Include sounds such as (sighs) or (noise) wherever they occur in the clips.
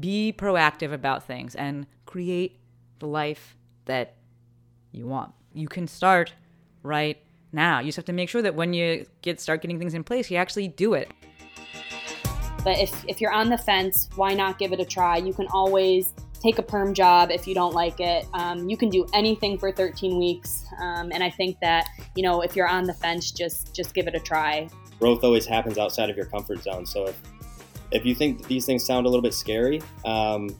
be proactive about things and create the life that you want. You can start right now. You just have to make sure that when you get start getting things in place, you actually do it. But if, if you're on the fence, why not give it a try? You can always take a perm job if you don't like it. Um, you can do anything for 13 weeks, um, and I think that you know if you're on the fence, just just give it a try. Growth always happens outside of your comfort zone. So if if you think these things sound a little bit scary, um,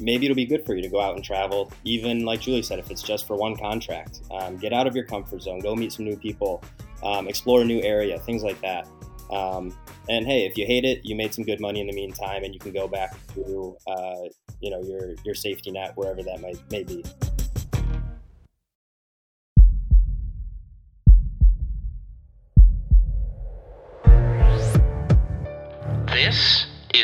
maybe it'll be good for you to go out and travel. Even like Julie said, if it's just for one contract, um, get out of your comfort zone, go meet some new people, um, explore a new area, things like that. Um, and hey, if you hate it, you made some good money in the meantime, and you can go back to uh, you know your your safety net wherever that might may be. This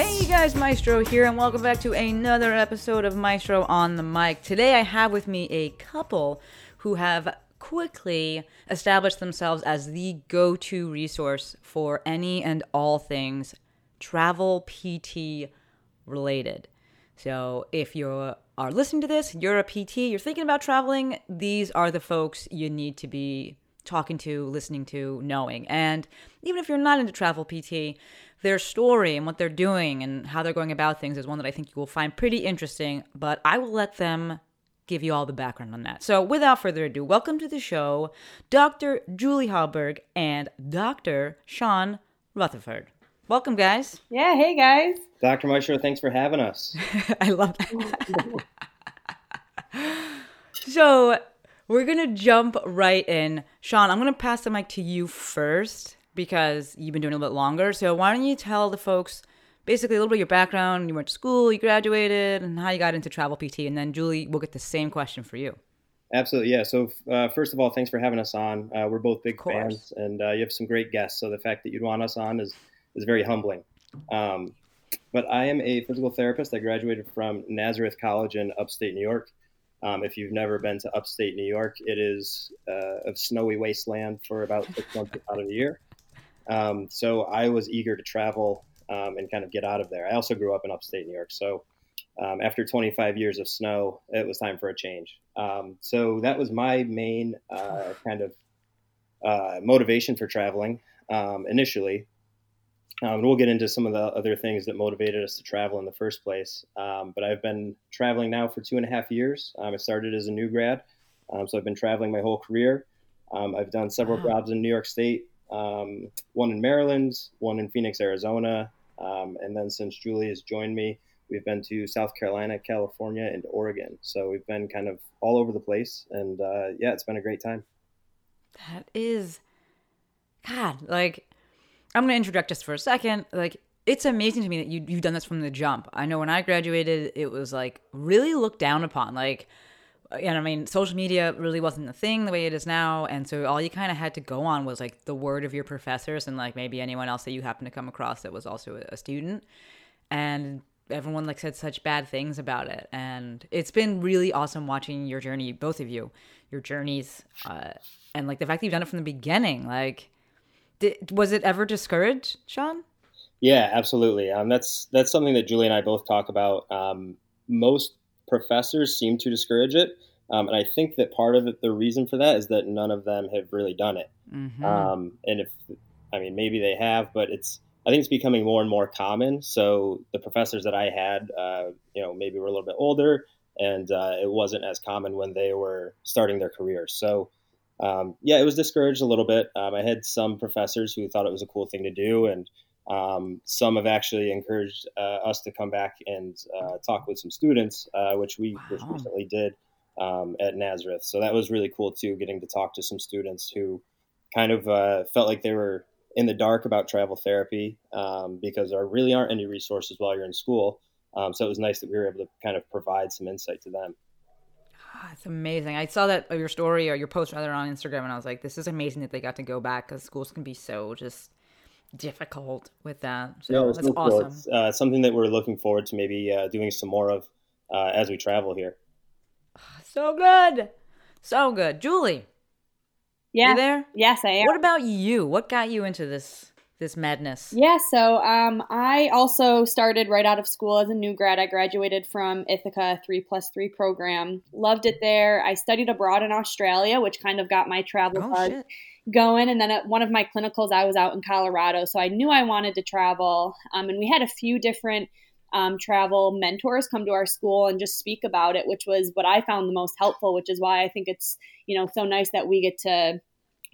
Hey, you guys, Maestro here, and welcome back to another episode of Maestro on the Mic. Today, I have with me a couple who have quickly established themselves as the go to resource for any and all things travel PT related. So, if you are listening to this, you're a PT, you're thinking about traveling, these are the folks you need to be talking to, listening to, knowing. And even if you're not into travel PT, their story and what they're doing and how they're going about things is one that I think you will find pretty interesting, but I will let them give you all the background on that. So, without further ado, welcome to the show, Dr. Julie Hallberg and Dr. Sean Rutherford. Welcome, guys. Yeah, hey guys. Dr. Maestro, thanks for having us. (laughs) I love that. (laughs) so, we're going to jump right in. Sean, I'm going to pass the mic to you first because you've been doing a little bit longer. So why don't you tell the folks basically a little bit of your background? You went to school, you graduated, and how you got into travel PT. And then Julie, we'll get the same question for you. Absolutely, yeah. So uh, first of all, thanks for having us on. Uh, we're both big fans, and uh, you have some great guests. So the fact that you'd want us on is is very humbling. Um, but I am a physical therapist. I graduated from Nazareth College in upstate New York. Um, if you've never been to upstate New York, it is uh, a snowy wasteland for about six (laughs) months out of the year. Um, so I was eager to travel um, and kind of get out of there. I also grew up in upstate New York, so um, after 25 years of snow, it was time for a change. Um, so that was my main uh, kind of uh, motivation for traveling um, initially. Um, we'll get into some of the other things that motivated us to travel in the first place. but I've been traveling now for two and a half years. I started as a new grad, so I've been traveling my whole career. I've done several wow. jobs in New York State, um, one in Maryland, one in Phoenix, Arizona. Um, and then since Julie has joined me, we've been to South Carolina, California, and Oregon. So we've been kind of all over the place. And uh, yeah, it's been a great time. That is, God, like, I'm going to interject just for a second. Like, it's amazing to me that you, you've done this from the jump. I know when I graduated, it was like really looked down upon. Like, and I mean, social media really wasn't the thing the way it is now. And so all you kind of had to go on was like the word of your professors and like maybe anyone else that you happen to come across that was also a student. And everyone like said such bad things about it. And it's been really awesome watching your journey, both of you, your journeys. Uh, and like the fact that you've done it from the beginning, like, did, was it ever discouraged, Sean? Yeah, absolutely. Um, that's that's something that Julie and I both talk about. Um, most professors seem to discourage it. Um, and I think that part of it, the reason for that is that none of them have really done it. Mm-hmm. Um, and if, I mean, maybe they have, but it's, I think it's becoming more and more common. So the professors that I had, uh, you know, maybe were a little bit older and uh, it wasn't as common when they were starting their careers. So, um, yeah, it was discouraged a little bit. Um, I had some professors who thought it was a cool thing to do, and um, some have actually encouraged uh, us to come back and uh, talk with some students, uh, which we wow. which recently did um, at Nazareth. So that was really cool too, getting to talk to some students who kind of uh, felt like they were in the dark about travel therapy um, because there really aren't any resources while you're in school. Um, so it was nice that we were able to kind of provide some insight to them. Ah, it's amazing. I saw that your story or your post rather on Instagram, and I was like, "This is amazing that they got to go back because schools can be so just difficult with that." So no, that's no awesome. It's uh, something that we're looking forward to maybe uh, doing some more of uh, as we travel here. (sighs) So good, so good, Julie. Yeah, you there? Yes, I am. What about you? What got you into this this madness? Yeah, so um, I also started right out of school as a new grad. I graduated from Ithaca three plus three program. Loved it there. I studied abroad in Australia, which kind of got my travel oh, bug going. And then at one of my clinicals, I was out in Colorado, so I knew I wanted to travel. Um, and we had a few different um, travel mentors come to our school and just speak about it, which was what I found the most helpful. Which is why I think it's you know so nice that we get to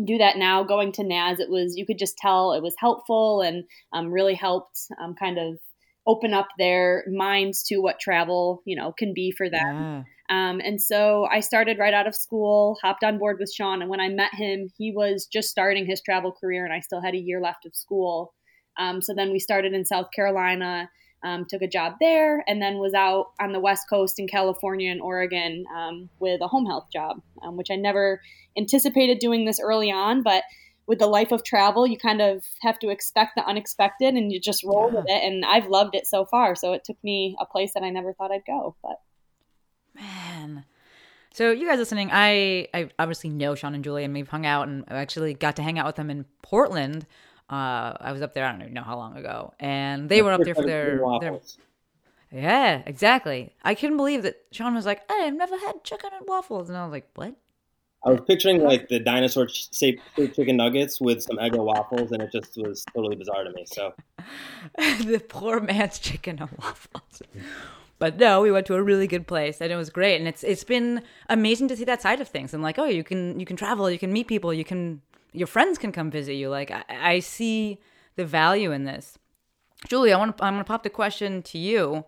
do that now. Going to NAS, it was you could just tell it was helpful and um, really helped um, kind of open up their minds to what travel you know can be for them. Yeah. Um, and so I started right out of school, hopped on board with Sean, and when I met him, he was just starting his travel career, and I still had a year left of school. Um, so then we started in South Carolina um, took a job there, and then was out on the West Coast in California and Oregon um, with a home health job, um, which I never anticipated doing this early on, but with the life of travel, you kind of have to expect the unexpected and you just roll yeah. with it. And I've loved it so far. So it took me a place that I never thought I'd go. But man. So you guys listening, I I obviously know Sean and Julie and we've hung out and I actually got to hang out with them in Portland uh, I was up there. I don't even know how long ago, and they were up there for their, their. Yeah, exactly. I couldn't believe that Sean was like, "I've never had chicken and waffles," and I was like, "What?" I was picturing like the dinosaur shaped chicken nuggets with some Eggo waffles, and it just was totally bizarre to me. So, (laughs) the poor man's chicken and waffles. But no, we went to a really good place, and it was great. And it's it's been amazing to see that side of things. And like, oh, you can you can travel, you can meet people, you can your friends can come visit you. Like I, I see the value in this. Julie, I want to, I'm going to pop the question to you.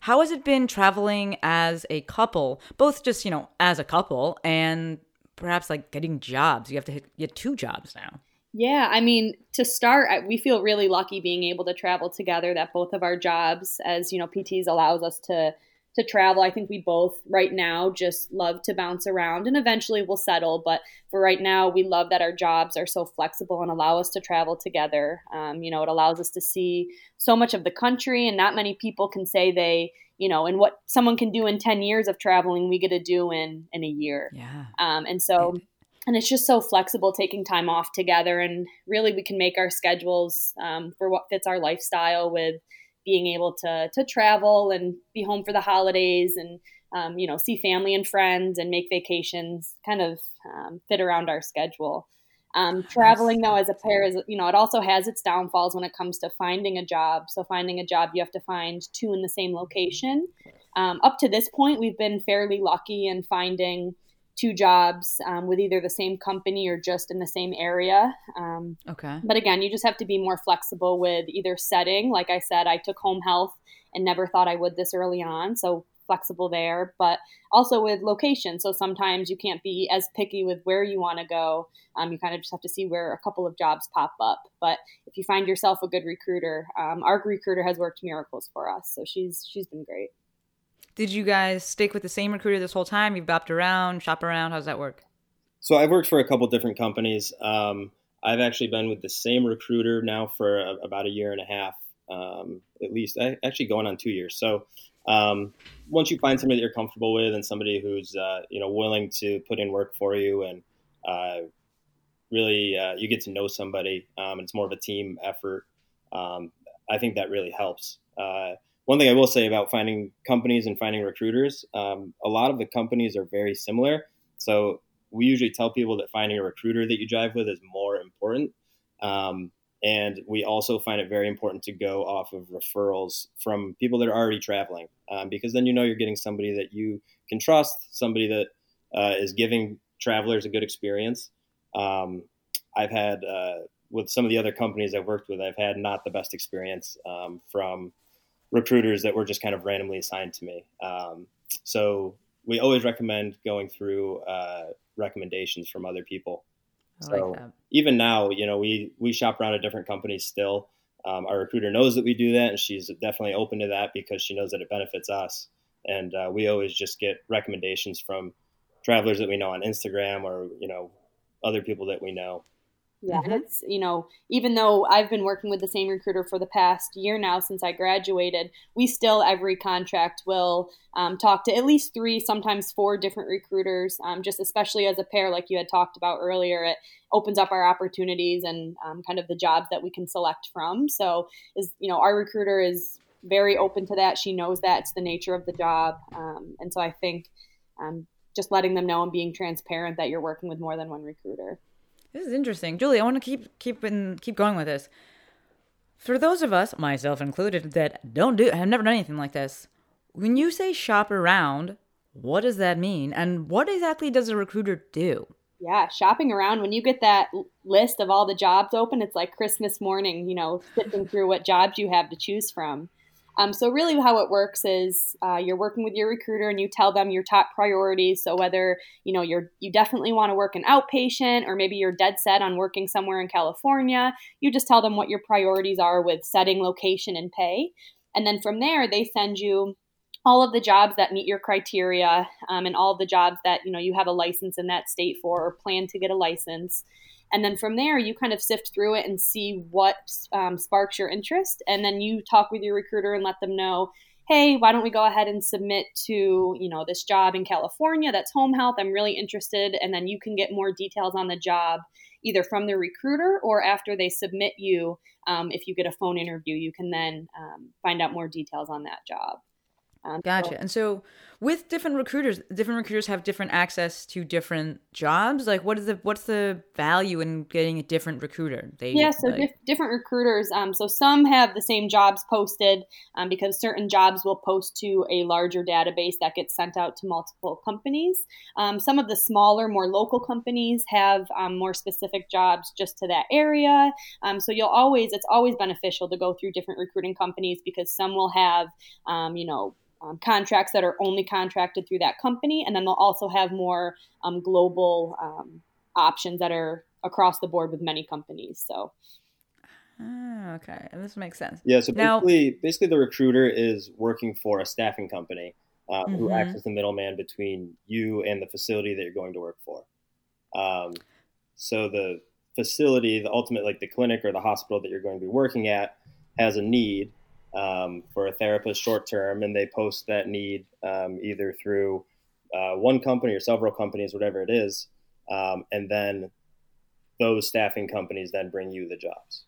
How has it been traveling as a couple, both just, you know, as a couple and perhaps like getting jobs? You have to get two jobs now. Yeah, I mean, to start, we feel really lucky being able to travel together. That both of our jobs, as you know, PTs allows us to to travel. I think we both right now just love to bounce around and eventually we'll settle. But for right now, we love that our jobs are so flexible and allow us to travel together. Um, you know, it allows us to see so much of the country, and not many people can say they, you know, and what someone can do in 10 years of traveling, we get to do in, in a year. Yeah. Um, and so, and it's just so flexible taking time off together. And really, we can make our schedules um, for what fits our lifestyle with being able to to travel and be home for the holidays and um, you know see family and friends and make vacations kind of um, fit around our schedule. Um, traveling though as a pair is you know it also has its downfalls when it comes to finding a job. So finding a job you have to find two in the same location. Um, up to this point, we've been fairly lucky in finding two jobs um, with either the same company or just in the same area. Um, okay. But again, you just have to be more flexible with either setting. Like I said, I took home health and never thought I would this early on. So flexible there, but also with location. So sometimes you can't be as picky with where you want to go. Um, you kind of just have to see where a couple of jobs pop up. But if you find yourself a good recruiter, um, our recruiter has worked miracles for us. So she's she's been great. Did you guys stick with the same recruiter this whole time? You've bopped around, shop around. How's that work? So I've worked for a couple different companies. Um, I've actually been with the same recruiter now for a, about a year and a half, um, at least. I, actually going on two years. So um, once you find somebody that you're comfortable with and somebody who's uh, you know willing to put in work for you and uh, really uh, you get to know somebody, um, it's more of a team effort. Um, I think that really helps. One thing I will say about finding companies and finding recruiters, um, a lot of the companies are very similar. So we usually tell people that finding a recruiter that you drive with is more important. Um, and we also find it very important to go off of referrals from people that are already traveling, um, because then you know you're getting somebody that you can trust, somebody that uh, is giving travelers a good experience. Um, I've had uh, with some of the other companies I've worked with, I've had not the best experience um, from recruiters that were just kind of randomly assigned to me. Um, so we always recommend going through uh, recommendations from other people. so like even now, you know, we we shop around at different companies still. Um, our recruiter knows that we do that, and she's definitely open to that because she knows that it benefits us. And uh, we always just get recommendations from travelers that we know on Instagram or you know other people that we know. Yeah, mm-hmm. and it's you know even though I've been working with the same recruiter for the past year now since I graduated, we still every contract will um, talk to at least three, sometimes four different recruiters. Um, just especially as a pair, like you had talked about earlier, it opens up our opportunities and um, kind of the jobs that we can select from. So is you know our recruiter is very open to that. She knows that it's the nature of the job, um, and so I think um, just letting them know and being transparent that you're working with more than one recruiter. This is interesting, Julie. I want to keep keep in, keep going with this. For those of us, myself included, that don't do have never done anything like this. When you say shop around, what does that mean, and what exactly does a recruiter do? Yeah, shopping around. When you get that list of all the jobs open, it's like Christmas morning. You know, sifting through what jobs you have to choose from. Um, so really, how it works is uh, you're working with your recruiter and you tell them your top priorities. So whether you know you're you definitely want to work an outpatient or maybe you're dead set on working somewhere in California, you just tell them what your priorities are with setting, location, and pay, and then from there they send you all of the jobs that meet your criteria um, and all the jobs that you know you have a license in that state for or plan to get a license and then from there, you kind of sift through it and see what um, sparks your interest. And then you talk with your recruiter and let them know, hey, why don't we go ahead and submit to, you know, this job in California that's home health. I'm really interested. And then you can get more details on the job either from the recruiter or after they submit you. Um, if you get a phone interview, you can then um, find out more details on that job. Um, gotcha. So, and so with different recruiters, different recruiters have different access to different jobs. Like, what is the what's the value in getting a different recruiter? They yeah, so like... different recruiters. Um, so some have the same jobs posted um, because certain jobs will post to a larger database that gets sent out to multiple companies. Um, some of the smaller, more local companies have um, more specific jobs just to that area. Um, so you'll always it's always beneficial to go through different recruiting companies because some will have um, you know um, contracts that are only contracted through that company, and then they'll also have more um, global um, options that are across the board with many companies. So. Ah, okay, and this makes sense. Yeah, so now, basically, basically, the recruiter is working for a staffing company uh, mm-hmm. who acts as the middleman between you and the facility that you're going to work for. Um, so the facility, the ultimate, like the clinic or the hospital that you're going to be working at, has a need, um, for a therapist short term, and they post that need um, either through uh, one company or several companies, whatever it is, um, and then those staffing companies then bring you the jobs.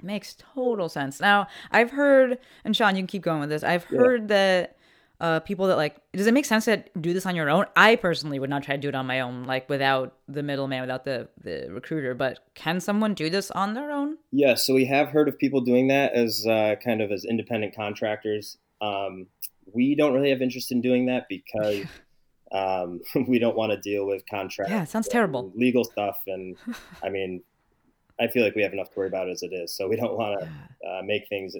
Makes total sense. Now, I've heard, and Sean, you can keep going with this. I've heard yeah. that uh, people that like does it make sense to do this on your own? I personally would not try to do it on my own like without the middleman without the the recruiter but can someone do this on their own? Yeah so we have heard of people doing that as uh, kind of as independent contractors. Um, we don't really have interest in doing that because (laughs) um, (laughs) we don't want to deal with contracts yeah sounds terrible. legal stuff and (laughs) i mean i feel like we have enough to worry about as it is so we don't want to uh, make things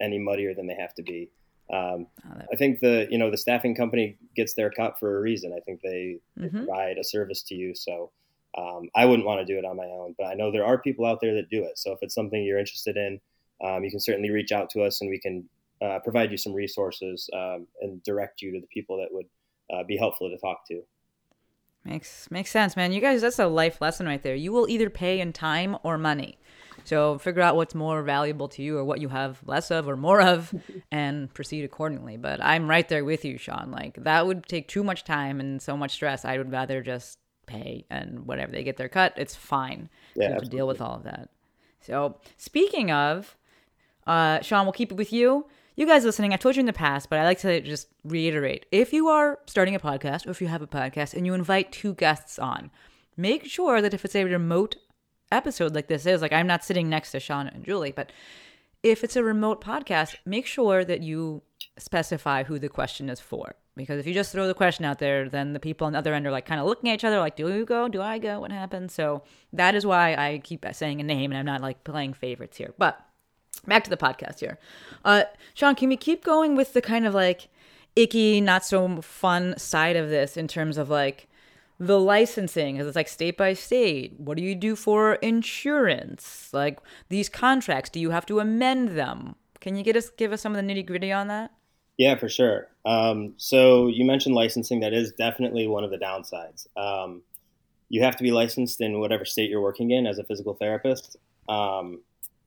any muddier than they have to be um, oh, I think the you know the staffing company gets their cut for a reason. I think they, mm-hmm. they provide a service to you. So um, I wouldn't want to do it on my own, but I know there are people out there that do it. So if it's something you're interested in, um, you can certainly reach out to us, and we can uh, provide you some resources um, and direct you to the people that would uh, be helpful to talk to. Makes makes sense, man. You guys, that's a life lesson right there. You will either pay in time or money. So figure out what's more valuable to you or what you have less of or more of (laughs) and proceed accordingly. But I'm right there with you, Sean. Like that would take too much time and so much stress. I would rather just pay and whatever they get their cut, it's fine. Yeah, to deal with all of that. So speaking of, uh, Sean, we'll keep it with you. You guys listening, I've told you in the past, but I like to just reiterate. If you are starting a podcast or if you have a podcast and you invite two guests on, make sure that if it's a remote episode like this is, like I'm not sitting next to Sean and Julie, but if it's a remote podcast, make sure that you specify who the question is for. Because if you just throw the question out there, then the people on the other end are like kind of looking at each other like, do you go? Do I go? What happens? So that is why I keep saying a name and I'm not like playing favorites here. But back to the podcast here. Uh, Sean, can we keep going with the kind of like icky, not so fun side of this in terms of like the licensing because it's like state by state. What do you do for insurance? Like these contracts, do you have to amend them? Can you get us give us some of the nitty gritty on that? Yeah, for sure. Um, so you mentioned licensing. That is definitely one of the downsides. Um, you have to be licensed in whatever state you're working in as a physical therapist. Um,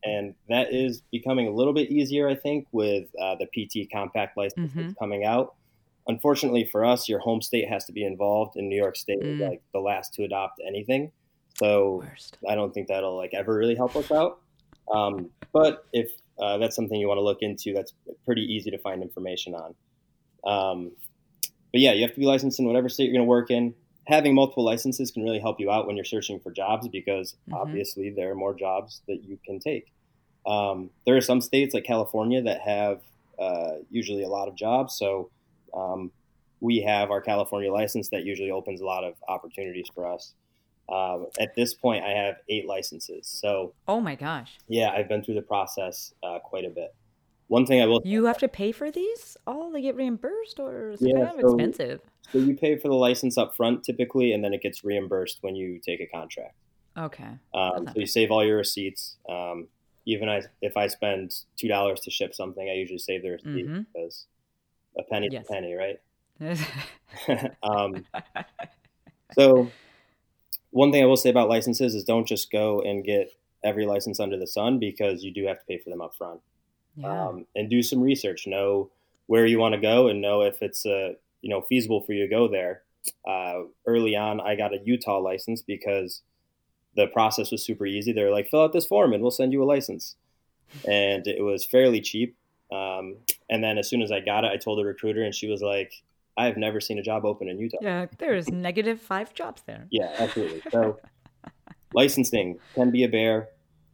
and that is becoming a little bit easier, I think, with uh, the PT compact license Mhm. that's coming out. Unfortunately for us, your home state has to be involved. In New York State, Mm. like the last to adopt anything, so Worst. I don't think that'll like ever really help us out. Um, but if uh, that's something you want to look into, that's pretty easy to find information on. Um, but yeah, you have to be licensed in whatever state you're going to work in. Having multiple licenses can really help you out when you're searching for jobs because Mhm. obviously there are more jobs that you can take. Um, there are some states like California that have uh, usually a lot of jobs. So um, we have our California license that usually opens a lot of opportunities for us. Um, at this point, I have eight licenses. So Oh my gosh. yeah, I've been through the process uh, quite a bit. One thing I will You have to pay for these? all they get reimbursed or is it Yeah, kind of so- expensive? so you pay for the license up front typically, and then it gets reimbursed when you take a contract. Okay. Um, so you save all your receipts. Um, even I, if I spend two dollars to ship something, I usually save the receipt Mhm. because a penny Yes. a penny, right? (laughs) (laughs) um, so one thing I will say about licenses is don't just go and get every license under the sun because you do have to pay for them up front. yeah. um, and do some research. Know where you want to go and know if it's uh, you know feasible for you to go there. Uh, early on, I got a Utah license because the process was super easy. They were like, fill out this form and we'll send you a license, and it was fairly cheap. Um, and then as soon as I got it, I told the recruiter, and she was like, I have never seen a job open in Utah. yeah, there's negative five jobs there. (laughs) Yeah, absolutely. So licensing can be a bear,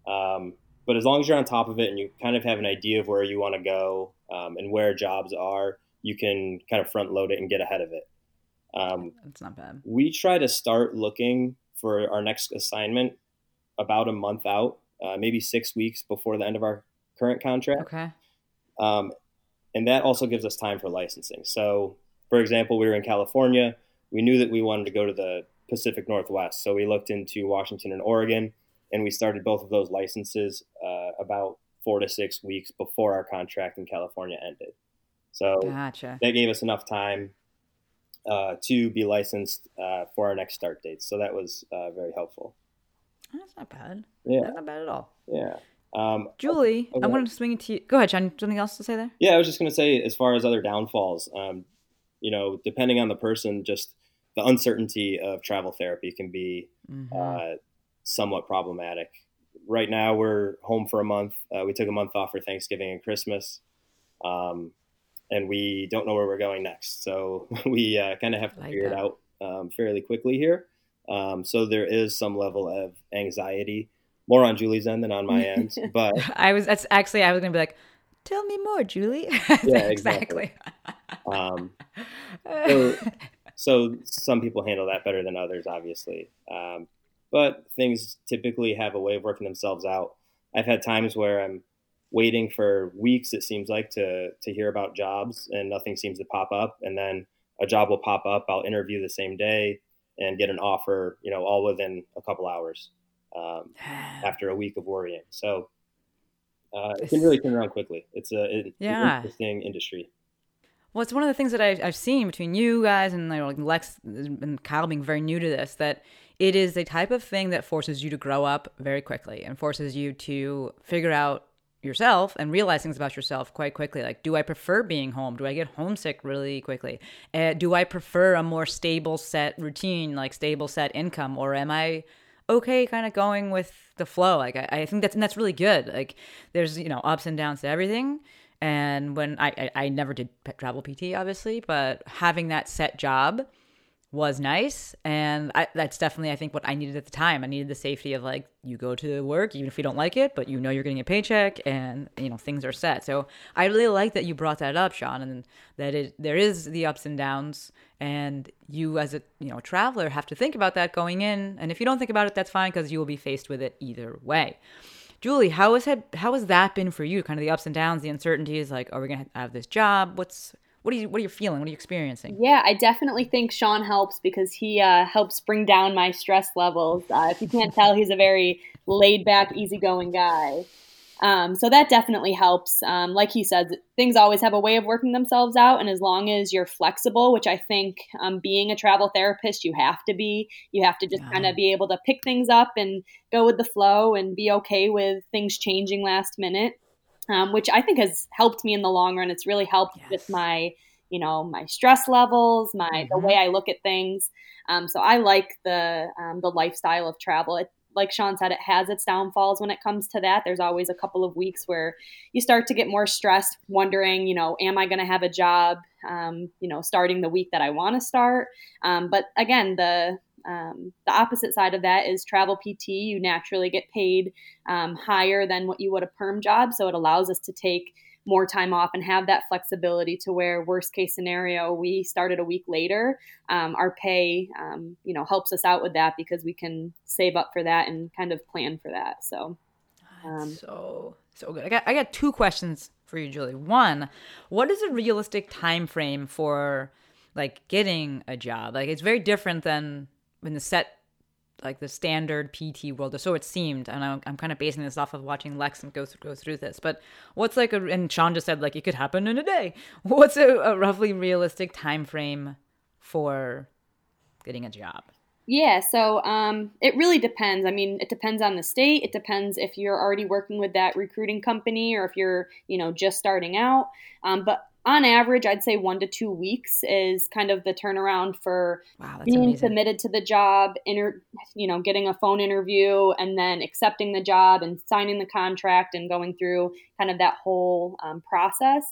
um, but as long as you're on top of it and you kind of have an idea of where you want to go um, and where jobs are, you can kind of front load it and get ahead of it. Um, That's not bad. we try to start looking for our next assignment about a month out, uh, maybe six weeks before the end of our current contract. Okay. Um, and that also gives us time for licensing. So, for example, we were in California. We knew that we wanted to go to the Pacific Northwest. So we looked into Washington and Oregon, and we started both of those licenses uh, about four to six weeks before our contract in California ended. So Gotcha. that gave us enough time uh, to be licensed uh, for our next start date. So that was uh, very helpful. That's not bad. Yeah, That's not bad at all. yeah. Um, Julie, okay. I wanted to swing it to you. Go ahead, Sean. Something else to say there? Yeah, I was just going to say, as far as other downfalls, um, you know, depending on the person, just the uncertainty of travel therapy can be Mhm. uh, somewhat problematic. Right now, we're home for a month. Uh, we took a month off for Thanksgiving and Christmas, um, and we don't know where we're going next. So (laughs) we uh, kind of have to Like figure that. it out um, fairly quickly here. Um, so there is some level of anxiety, more on Julie's end than on my (laughs) end, but I was. That's actually. I was gonna be like, tell me more, Julie. (laughs) Yeah, exactly. um, so, (laughs) so some people handle that better than others, obviously. Um, but things typically have a way of working themselves out. I've had times where I'm waiting for weeks, it seems like, to to hear about jobs, and nothing seems to pop up. And then a job will pop up. I'll interview the same day and get an offer. You know, all within a couple hours um, (sighs) after a week of worrying. So. Uh, it can really turn around quickly. It's a it's Yeah. an interesting industry. Well, it's one of the things that I, I've seen between you guys and like Lex and Kyle being very new to this that it is a type of thing that forces you to grow up very quickly and forces you to figure out yourself and realize things about yourself quite quickly. Like, do I prefer being home? Do I get homesick really quickly? Uh, do I prefer a more stable set routine, like stable set income, or am I okay kind of going with the flow like I, I think that's and that's really good like there's you know ups and downs to everything. And when I, I i never did travel pt obviously but having that set job was nice. And I, that's definitely i think what i needed at the time. I needed the safety of like you go to work even if you don't like it but you know you're getting a paycheck and you know things are set. So i really like that you brought that up sean and that it there is the ups and downs and you as a you know traveler have to think about that going in. And if you don't think about it that's fine because you will be faced with it either way. Julie how has had how has that been for you? Kind of the ups and downs the uncertainties like are we gonna have this job? What's what are you what are you feeling? What are you experiencing? Yeah, I definitely think Sean helps because he uh, helps bring down my stress levels. Uh, if you can't tell, he's a very laid back, easygoing guy. Um, so that definitely helps. Um, like he said, things always have a way of working themselves out, and as long as you're flexible, which I think um, being a travel therapist, you have to be. You have to just yeah. kind of be able to pick things up and go with the flow, and be okay with things changing last minute, um, which I think has helped me in the long run. It's really helped yes. with my, you know, my stress levels, my mm-hmm. the way I look at things. Um, so I like the um, the lifestyle of travel. It, like Sean said, it has its downfalls when it comes to that. There's always a couple of weeks where you start to get more stressed, wondering, you know, am I going to have a job, um, you know, starting the week that I want to start? Um, but again, the um, the opposite side of that is travel PT. You naturally get paid um, higher than what you would a perm job, so it allows us to take more time off and have that flexibility to where worst case scenario we started a week later um, our pay um, you know helps us out with that because we can save up for that and kind of plan for that. So um, so so good. I got, I got two questions for you julie. One what is a realistic time frame for like getting a job? Like it's very different than when the set like the standard PT world, or so it seemed. And I'm, I'm kind of basing this off of watching Lex and go through, go through this. But what's like a and Sean just said like it could happen in a day. (laughs) What's a, a roughly realistic time frame for getting a job? Yeah, so um, it really depends. I mean, it depends on the state. It depends if you're already working with that recruiting company or if you're, you know, just starting out. Um, but on average, I'd say one to two weeks is kind of the turnaround for wow, being amazing. submitted to the job, inter, you know, getting a phone interview, and then accepting the job and signing the contract and going through kind of that whole um, process.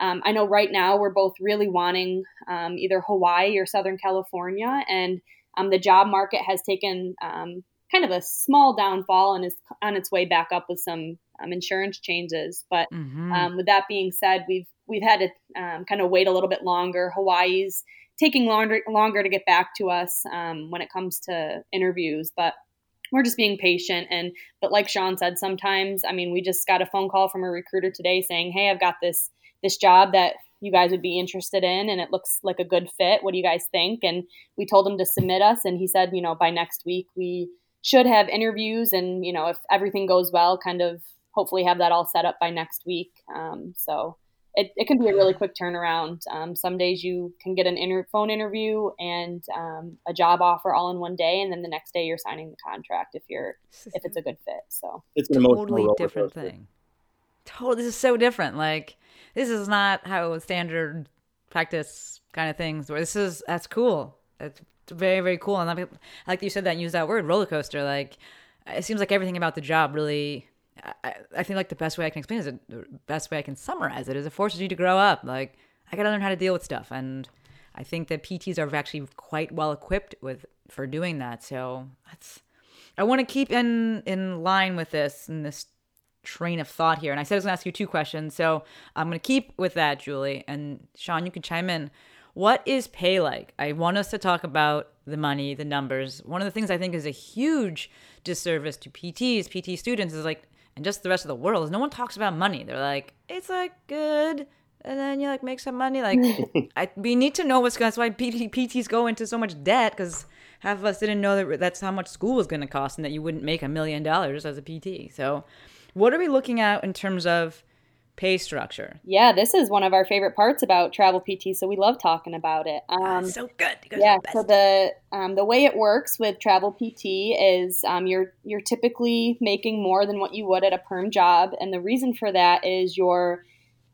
Um, I know right now we're both really wanting um, either Hawaii or Southern California, and um, the job market has taken um, kind of a small downfall and is on its way back up with some um, insurance changes. But mm-hmm. with that being said, we've we've had to um, kind of wait a little bit longer. Hawaii's taking longer longer to get back to us um, when it comes to interviews, but we're just being patient. And but like Sean said, sometimes I mean we just got a phone call from a recruiter today saying, "Hey, I've got this this job that you guys would be interested in and it looks like a good fit. What do you guys think?" And we told him to submit us, and he said, you know, by next week we should have interviews, and you know, if everything goes well, kind of hopefully have that all set up by next week. Um, so it, it can be a really quick turnaround. Um, some days you can get an inter- phone interview and um, a job offer all in one day, and then the next day you're signing the contract if you're if it's a good fit. So it's a totally different thing. Totally, this is so different. Like this is not how standard practice kind of things. Where this is that's cool. It's very very cool. And like you said that and use that word roller coaster. Like it seems like everything about the job really I, I think like the best way I can explain it is the best way I can summarize it is it forces you to grow up. Like I got to learn how to deal with stuff, and I think that PTs are actually quite well equipped with for doing that. So that's I want to keep in in line with this and this train of thought here. And I said I was going to ask you two questions, so I'm going to keep with that, Julie and Sean. You can chime in. What is pay like? I want us to talk about the money, the numbers. One of the things I think is a huge disservice to PTs, PT students is like and just the rest of the world is no one talks about money. They're like, it's like good, and then you like make some money. Like, (laughs) I, we need to know what's going. That's why PT, PTs go into so much debt because half of us didn't know that that's how much school was going to cost, and that you wouldn't make a million dollars as a PT. So, what are we looking at in terms of pay structure. Yeah, this is one of our favorite parts about travel PT, so we love talking about it. Um, so good. Yeah, so the um, the way it works with travel PT is um, you're you're typically making more than what you would at a perm job, and the reason for that is your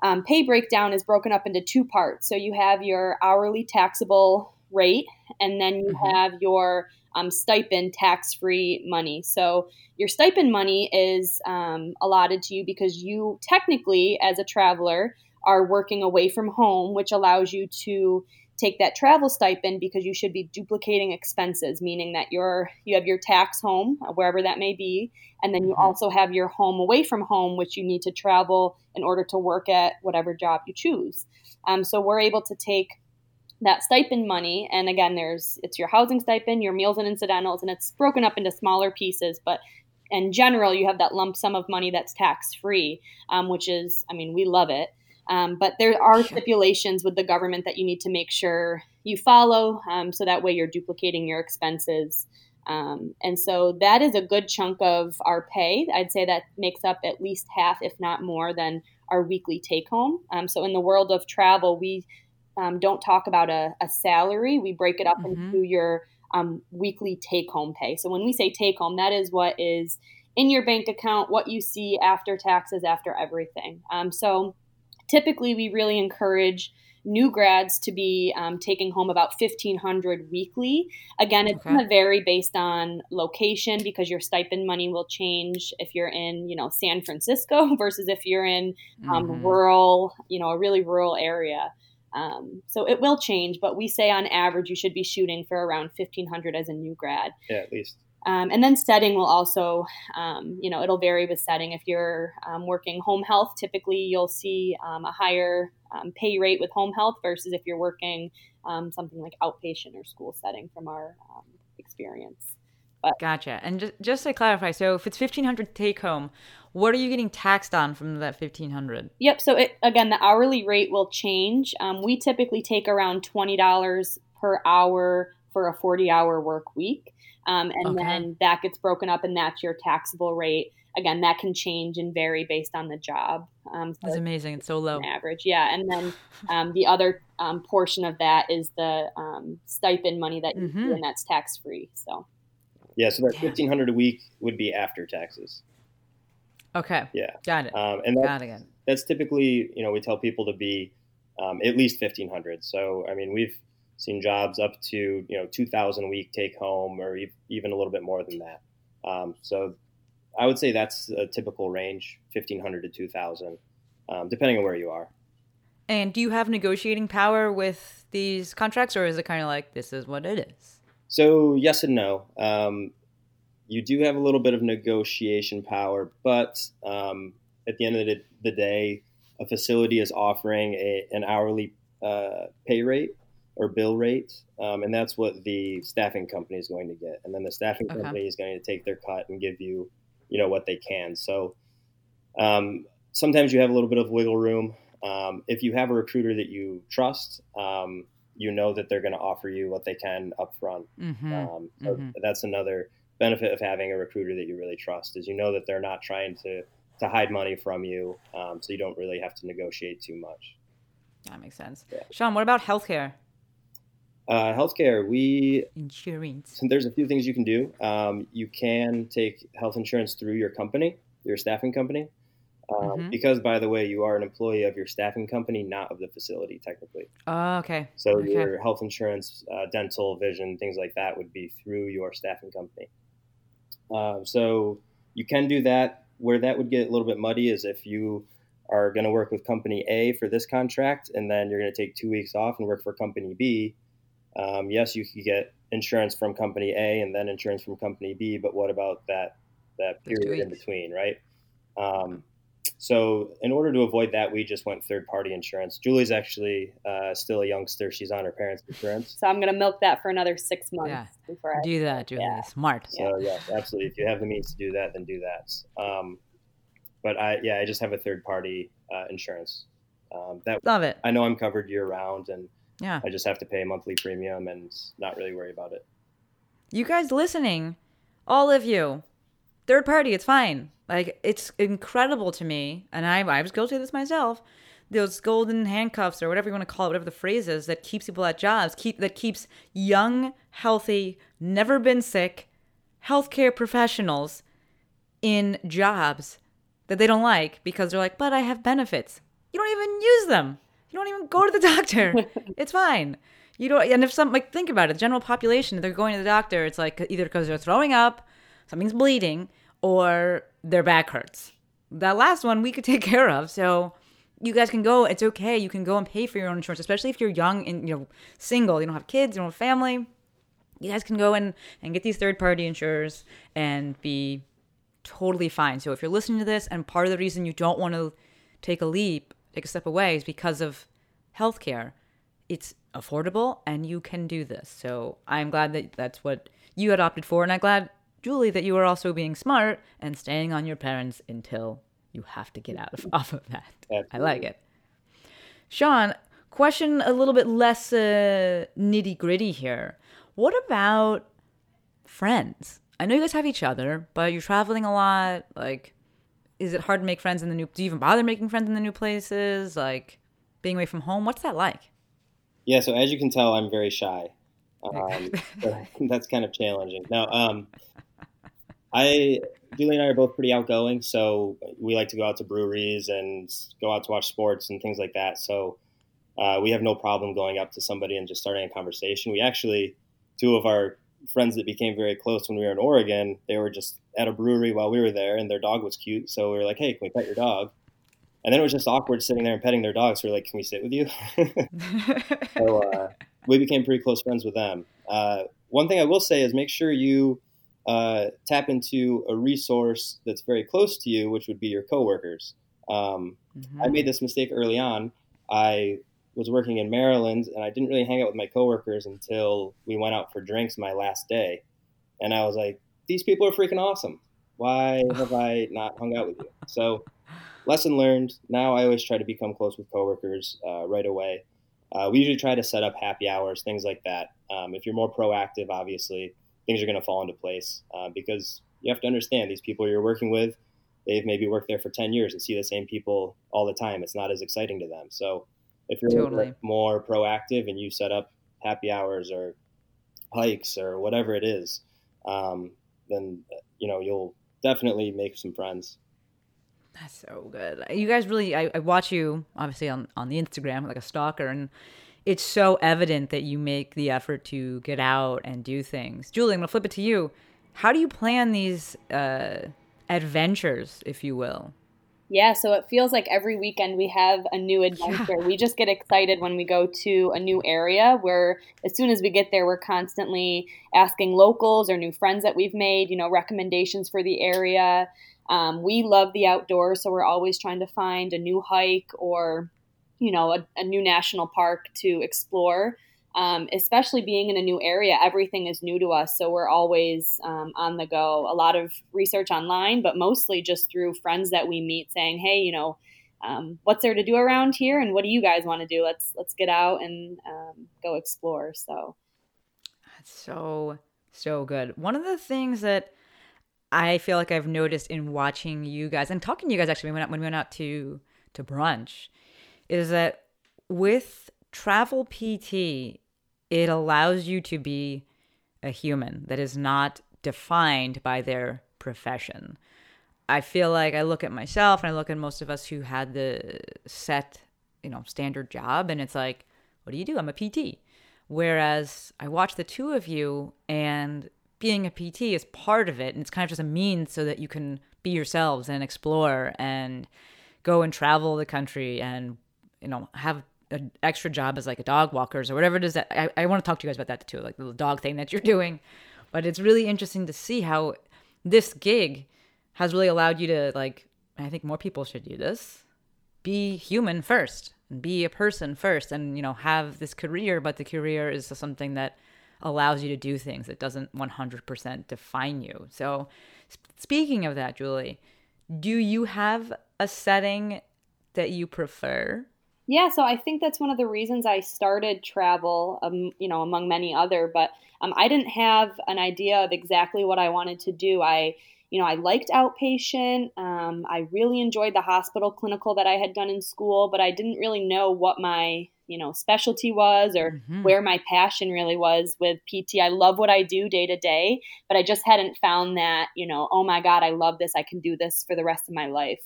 um, pay breakdown is broken up into two parts. So you have your hourly taxable rate, and then you mm-hmm. have your um, stipend tax free money. So your stipend money is um, allotted to you because you technically, as a traveler, are working away from home, which allows you to take that travel stipend because you should be duplicating expenses meaning that you're you have your tax home uh, wherever that may be and then you mm-hmm. also have your home away from home which you need to travel in order to work at whatever job you choose um, so we're able to take that stipend money and again there's it's your housing stipend your meals and incidentals and it's broken up into smaller pieces but in general you have that lump sum of money that's tax free um, which is i mean we love it Um, but there are stipulations with the government that you need to make sure you follow, um, so that way you're duplicating your expenses. Um, and so that is a good chunk of our pay. I'd say that makes up at least half, if not more, than our weekly take home. Um, so in the world of travel, we um, don't talk about a, a, salary. We break it up mm-hmm. into your um, weekly take home pay. So when we say take home, that is what is in your bank account, what you see after taxes, after everything. Um, so typically, we really encourage new grads to be um, taking home about 1500 weekly again it's okay. going to vary based on location because your stipend money will change if you're in you know san francisco (laughs) versus if you're in um, mm-hmm. rural you know a really rural area um, so it will change but we say on average you should be shooting for around 1500 as a new grad yeah at least um, and then setting will also, um, you know, it'll vary with setting. If you're um, working home health, typically you'll see um, a higher um, pay rate with home health versus if you're working um, something like outpatient or school setting from our experience. But, gotcha. And just, just to clarify, so if it's 1500 take home, what are you getting taxed on from that 1500 Yep. So it, again, the hourly rate will change. we typically take around $20 per hour for a 40 hour work week. Um, and okay. then that gets broken up, and that's your taxable rate. Again, that can change and vary based on the job. Um, so that's amazing. It's so low. Average, yeah. And then um, the other um, portion of that is the um, stipend money that you mm-hmm. and that's tax free. So. Yeah, so that fifteen hundred a week would be after taxes. Okay. Yeah. Got it. Um, and that's, Got it. that's typically, you know, we tell people to be um, at least fifteen hundred. So, I mean, we've seen jobs up to you know 2000 a week take home or even a little bit more than that um, so i would say that's a typical range 1500 to 2000 um, depending on where you are and do you have negotiating power with these contracts or is it kind of like this is what it is so yes and no um, you do have a little bit of negotiation power but um, at the end of the, the day a facility is offering a, an hourly uh, pay rate or bill rate, um, and that's what the staffing company is going to get. And then the staffing okay. company is going to take their cut and give you, you know, what they can. So um, sometimes you have a little bit of wiggle room. Um, if you have a recruiter that you trust, um, you know that they're going to offer you what they can upfront. Mm-hmm. Um, so mm-hmm. that's another benefit of having a recruiter that you really trust is you know that they're not trying to to hide money from you, um, so you don't really have to negotiate too much. That makes sense. Yeah. Sean, what about healthcare? Uh, healthcare, we insurance. There's a few things you can do. Um, you can take health insurance through your company, your staffing company, um, mm-hmm. because by the way, you are an employee of your staffing company, not of the facility technically. Oh, okay. So okay. your health insurance, uh, dental, vision, things like that would be through your staffing company. Um, so you can do that. Where that would get a little bit muddy is if you are going to work with company A for this contract, and then you're going to take two weeks off and work for company B um, yes, you could get insurance from company A and then insurance from company B, but what about that that period in between, right? Um, so in order to avoid that, we just went third party insurance. Julie's actually uh, still a youngster; she's on her parents' insurance. So I'm going to milk that for another six months yeah. before I do that. Julie, yeah. smart. So yeah, absolutely. If you have the means to do that, then do that. Um, but I yeah, I just have a third party uh, insurance. Um, that love it. I know I'm covered year round and yeah. I just have to pay a monthly premium and not really worry about it. You guys listening, all of you, third party, it's fine. Like it's incredible to me, and I I was guilty of this myself. Those golden handcuffs or whatever you want to call it, whatever the phrase is, that keeps people at jobs, keep that keeps young, healthy, never been sick, healthcare professionals in jobs that they don't like because they're like, but I have benefits. You don't even use them. You don't even go to the doctor. (laughs) it's fine. You don't. And if some like think about it, the general population, they're going to the doctor. It's like either because they're throwing up, something's bleeding, or their back hurts. That last one we could (laughs) take care of. So you guys can go. It's okay. You can go and pay for your own insurance, especially if you're young and you know single. You don't have kids. You don't have family. You guys can go and and get these third party insurers and be totally fine. So if you're listening to this and part of the reason you don't want to take a leap take a step away is because of healthcare. It's affordable and you can do this. So I'm glad that that's what you had opted for. And I'm glad, Julie, that you are also being smart and staying on your parents until you have to get out of (laughs) off of that. Absolutely. I like it. Sean, question a little bit less uh, nitty gritty here. What about friends? I know you guys have each other, but you're traveling a lot. Like, is it hard to make friends in the new? Do you even bother making friends in the new places? Like, being away from home. What's that like? Yeah, so as you can tell, I'm very shy. Um, (laughs) (laughs) that's kind of challenging. Now, um, I Julie and I are both pretty outgoing, so we like to go out to breweries and go out to watch sports and things like that. So uh, we have no problem going up to somebody and just starting a conversation. We actually, two of our friends that became very close when we were in Oregon, they were just at a brewery while we were there, and their dog was cute. So we were like, "Hey, can we pet your dog?" And then it was just awkward sitting there and petting their dog. So we are like, "Can we sit with you?" (laughs) so uh, we became pretty close friends with them. Uh, one thing I will say is make sure you uh, tap into a resource that's very close to you, which would be your coworkers. Um, mm-hmm. I made this mistake early on. I was working in Maryland and I didn't really hang out with my coworkers until we went out for drinks my last day. And I was like, these people are freaking awesome. Why (laughs) have I not hung out with you? So, lesson learned. Now I always try to become close with coworkers uh, right away. Uh, we usually try to set up happy hours, things like that. Um, if you're more proactive, obviously, things are going to fall into place uh, because you have to understand these people you're working with, they've maybe worked there for 10 years and see the same people all the time. It's not as exciting to them. So if you're totally. more proactive and you set up happy hours or hikes or whatever it is, um, then, you know, you'll definitely make some friends. That's so good. You guys really, I, I watch you obviously on, on the Instagram like a stalker and it's so evident that you make the effort to get out and do things. Julie, I'm gonna flip it to you. How do you plan these uh, adventures, if you will? Yeah, so it feels like every weekend we have a new adventure. Yeah. We just get excited when we go to a new area where as soon as we get there, we're constantly asking locals or new friends that we've made, you know, recommendations for the area. Um, we love the outdoors, so we're always trying to find a new hike or you know a, a new national park to explore. Um, especially being in a new area everything is new to us so we're always um, on the go. A lot of research online but mostly just through friends that we meet saying hey you know um, what's there to do around here and what do you guys want to do? Let's let's get out and um, go explore. So. That's so so good. One of the things that i feel like i've noticed in watching you guys and talking to you guys actually when we went out, when we went out to to brunch is that with travel PT, it allows you to be a human that is not defined by their profession. I feel like I look at myself and I look at most of us who had the set, you know, standard job and it's like, what do you do? I'm a PT. Whereas I watch the two of you and being a PT is part of it and it's kind of just a means so that you can be yourselves and explore and go and travel the country and you know have an extra job as like a dog walkers or whatever it is that I, I want to talk to you guys about that too like the dog thing that you're (laughs) doing. But it's really interesting to see how this gig has really allowed you to like i think more people should do this. Be human first and be a person first and you know have this career but the career is something that allows you to do things that doesn't 100% define you. So speaking of that julie do you have a setting that you prefer yeah, so I think that's one of the reasons I started travel, um, you know, among many other. But um, I didn't have an idea of exactly what I wanted to do. I, you know, I liked outpatient. Um, I really enjoyed the hospital clinical that I had done in school, but I didn't really know what my, you know, specialty was or mm-hmm. where my passion really was with PT. I love what I do day to day, but I just hadn't found that, you know, oh my God, I love this. I can do this for the rest of my life.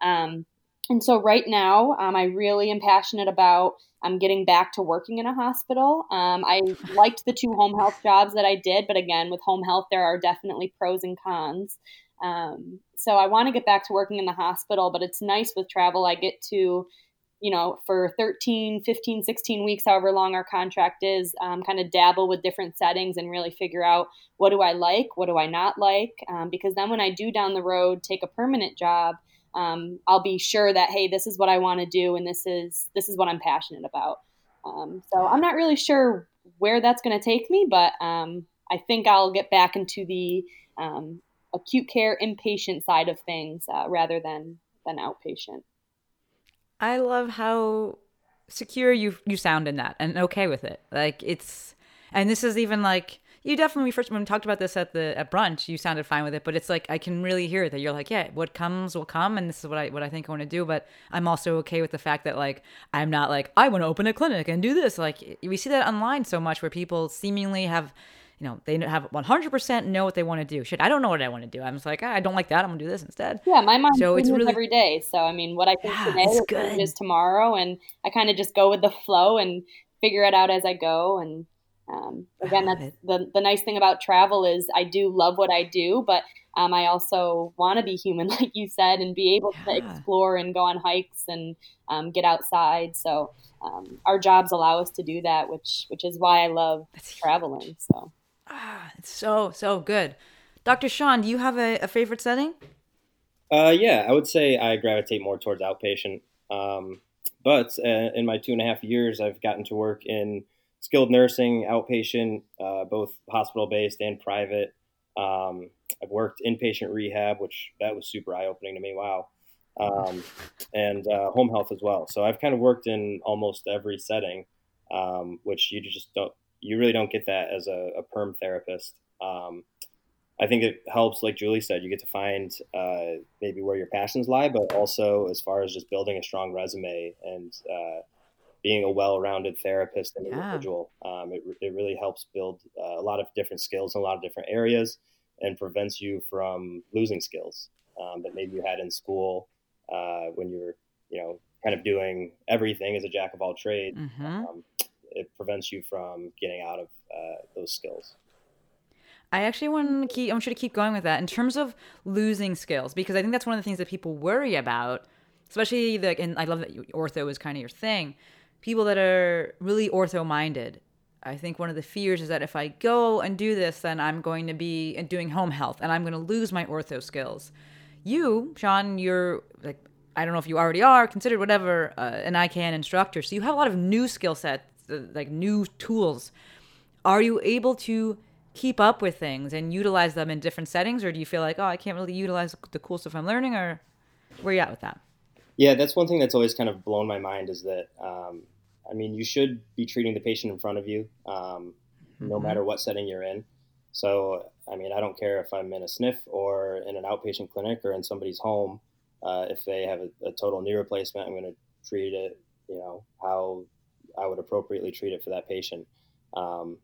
Um, and so right now, um, I really am passionate about um, getting back to working in a hospital. Um, I (laughs) liked the two home health jobs that I did, but again, with home health, there are definitely pros and cons. Um, so I want to get back to working in the hospital, but it's nice with travel. I get to, you know, for 13, 15, 16 weeks, however long our contract is, um, kind of dabble with different settings and really figure out what do I like, what do I not like. Um, because then when I do down the road take a permanent job, um, I'll be sure that hey, this is what I want to do, and this is this is what I'm passionate about. Um, so I'm not really sure where that's going to take me, but um, I think I'll get back into the um, acute care inpatient side of things uh, rather than than outpatient. I love how secure you you sound in that and okay with it. Like it's and this is even like you definitely first when we talked about this at the at brunch, you sounded fine with it, but it's like I can really hear that you're like, yeah, what comes will come, and this is what I what I think I want to do. But I'm also okay with the fact that like I'm not like I want to open a clinic and do this. Like we see that online so much where people seemingly have. You know, they have 100% know what they want to do. Shit, I don't know what I want to do. I'm just like, ah, I don't like that. I'm gonna do this instead. Yeah, my mind so it's really every day. So I mean, what I think yeah, today is tomorrow, and I kind of just go with the flow and figure it out as I go. And um, again, that's the, the nice thing about travel is I do love what I do, but um, I also want to be human, (laughs) like you said, and be able yeah. to explore and go on hikes and um, get outside. So um, our jobs allow us to do that, which which is why I love that's traveling. So ah, it's so so good. Dr. Sean, do you have a, a favorite setting? Uh, yeah, I would say I gravitate more towards outpatient. Um, but uh, in my two and a half years, I've gotten to work in skilled nursing, outpatient, uh, both hospital based and private. Um, I've worked inpatient rehab, which that was super eye opening to me. Wow. Um, and uh, home health as well. So I've kind of worked in almost every setting, um, which you just don't, you really don't get that as a, a perm therapist. Um, I think it helps, like Julie said, you get to find uh, maybe where your passions lie, but also as far as just building a strong resume and uh, being a well-rounded therapist and yeah. individual. Um, it, it really helps build uh, a lot of different skills in a lot of different areas and prevents you from losing skills um, that maybe you had in school uh, when you were, you know, kind of doing everything as a jack of all trades. Mm-hmm. Um, it prevents you from getting out of uh, those skills. I actually want to keep. I want you to keep going with that in terms of losing skills because I think that's one of the things that people worry about, especially the. And I love that ortho is kind of your thing people that are really ortho minded. I think one of the fears is that if I go and do this, then I'm going to be doing home health and I'm going to lose my ortho skills. You, Sean, you're like, I don't know if you already are considered whatever uh, an ICANN instructor. So you have a lot of new skill sets, uh, like new tools. Are you able to keep up with things and utilize them in different settings, or do you feel like, oh, I can't really utilize the cool stuff I'm learning, or where are you at with that? Yeah, that's one thing that's always kind of blown my mind is that, um, I mean, you should be treating the patient in front of you, um, mm-hmm. no matter what setting you're in. So, I mean, I don't care if I'm in a SNF or in an outpatient clinic or in somebody's home. Uh, if they have a, a, total knee replacement, I'm going to treat it, you know, how I would appropriately treat it for that patient. Um,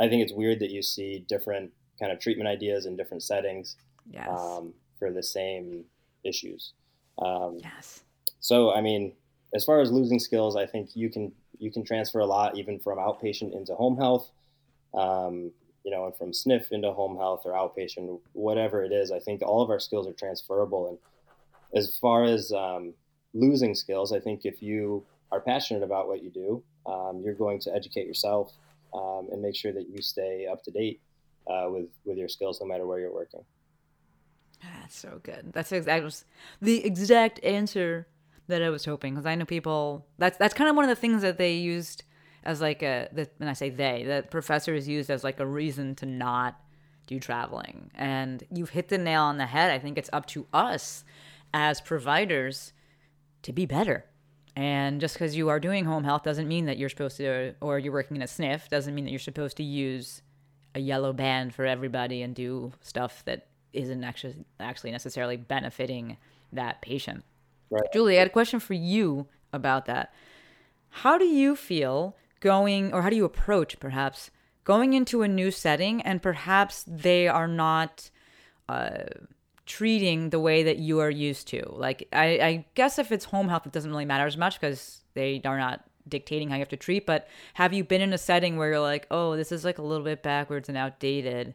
I think it's weird that you see different kind of treatment ideas in different settings yes. um, for the same issues. Um, yes. So I mean, as far as losing skills, I think you can you can transfer a lot even from outpatient into home health. Um, you know, and from SNF into home health or outpatient, whatever it is, I think all of our skills are transferable. And as far as um, losing skills, I think if you are passionate about what you do, um, you're going to educate yourself um, and make sure that you stay up to date uh, with with your skills, no matter where you're working. That's so good. That's exact was the exact answer that I was hoping because I know people. That's that's kind of one of the things that they used as like a. When I say they, that professors used as like a reason to not do traveling. And you've hit the nail on the head. I think it's up to us as providers to be better. And just because you are doing home health doesn't mean that you're supposed to, or you're working in a sniff, doesn't mean that you're supposed to use a yellow band for everybody and do stuff that isn't actually actually necessarily benefiting that patient. Right. Julie, I had a question for you about that. How do you feel going, or how do you approach perhaps going into a new setting and perhaps they are not uh, treating the way that you are used to? Like, I, I guess if it's home health, it doesn't really matter as much because they are not dictating how you have to treat. But have you been in a setting where you're like, oh, this is like a little bit backwards and outdated?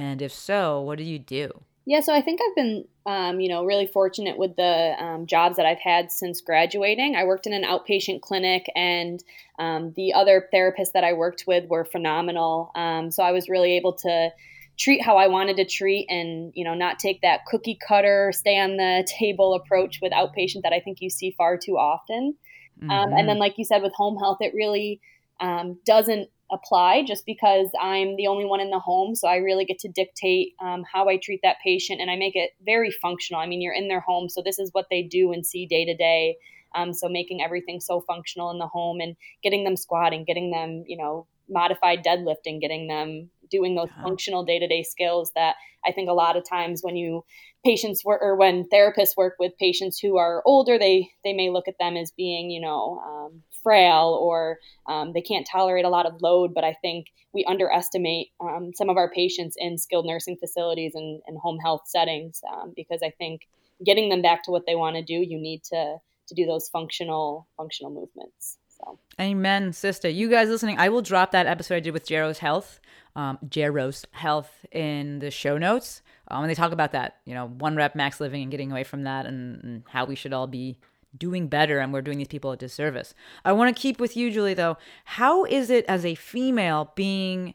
And if so, what do you do? Yeah, so I think I've been, um, you know, really fortunate with the um, jobs that I've had since graduating. I worked in an outpatient clinic, and um, the other therapists that I worked with were phenomenal. Um, so I was really able to treat how I wanted to treat, and you know, not take that cookie cutter, stay on the (laughs) table approach with outpatient that I think you see far too often. Mm-hmm. and then, like you said, with home health, it really um, doesn't apply just because I'm the only one in the home. So I really get to dictate um, how I treat that patient and I make it very functional. I mean, you're in their home, so this is what they do and see day to day. Um, so making everything so functional in the home and getting them squatting, getting them, you know, modified deadlifting, getting them doing those functional day to day skills that I think a lot of times when you patients work or when therapists work with patients who are older, they they may look at them as being you know um, frail or um, they can't tolerate a lot of load. But I think we underestimate um, some of our patients in skilled nursing facilities and, and home health settings um, because I think getting them back to what they want to do, you need to to do those functional functional movements. So. Amen, sister. You guys listening, I will drop that episode I did with Jaros Health, um, Jaros Health in the show notes. Um, and they talk about that, you know, one rep max living and getting away from that and, and how we should all be doing better and we're doing these people a disservice. I want to keep with you, Julie, though. How is it as a female being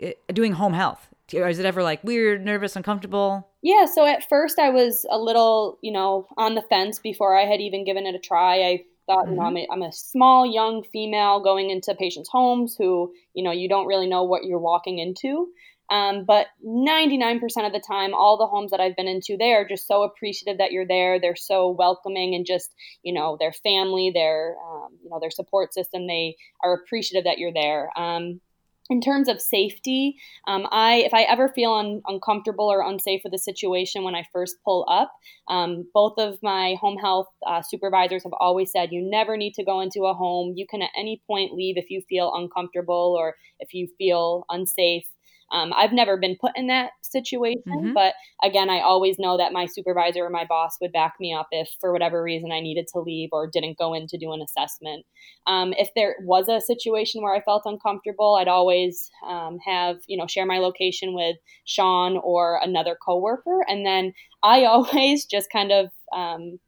eh, doing home health? Or is it ever like weird, nervous, uncomfortable? Yeah, so at first I was a little, you know, on the fence before I had even given it a try. I thought, mm-hmm. you know, I'm Mm-hmm. a, I'm a small, young female going into patients' homes who, you know, you don't really know what you're walking into. Um, but 99% of the time, all the homes that I've been into, they are just so appreciative that you're there. They're so welcoming and just, you know, their family, their, um, you know, their support system, they are appreciative that you're there. Um, in terms of safety, um, I if I ever feel un- uncomfortable or unsafe with the situation when I first pull up, um, both of my home health uh, supervisors have always said you never need to go into a home. You can at any point leave if you feel uncomfortable or if you feel unsafe. Um, I've never been put in that situation, Mhm. but again, I always know that my supervisor or my boss would back me up if, for whatever reason, I needed to leave or didn't go in to do an assessment. Um, if there was a situation where I felt uncomfortable, I'd always um, have you know share my location with Sean or another coworker, and then I (laughs) always just kind of um,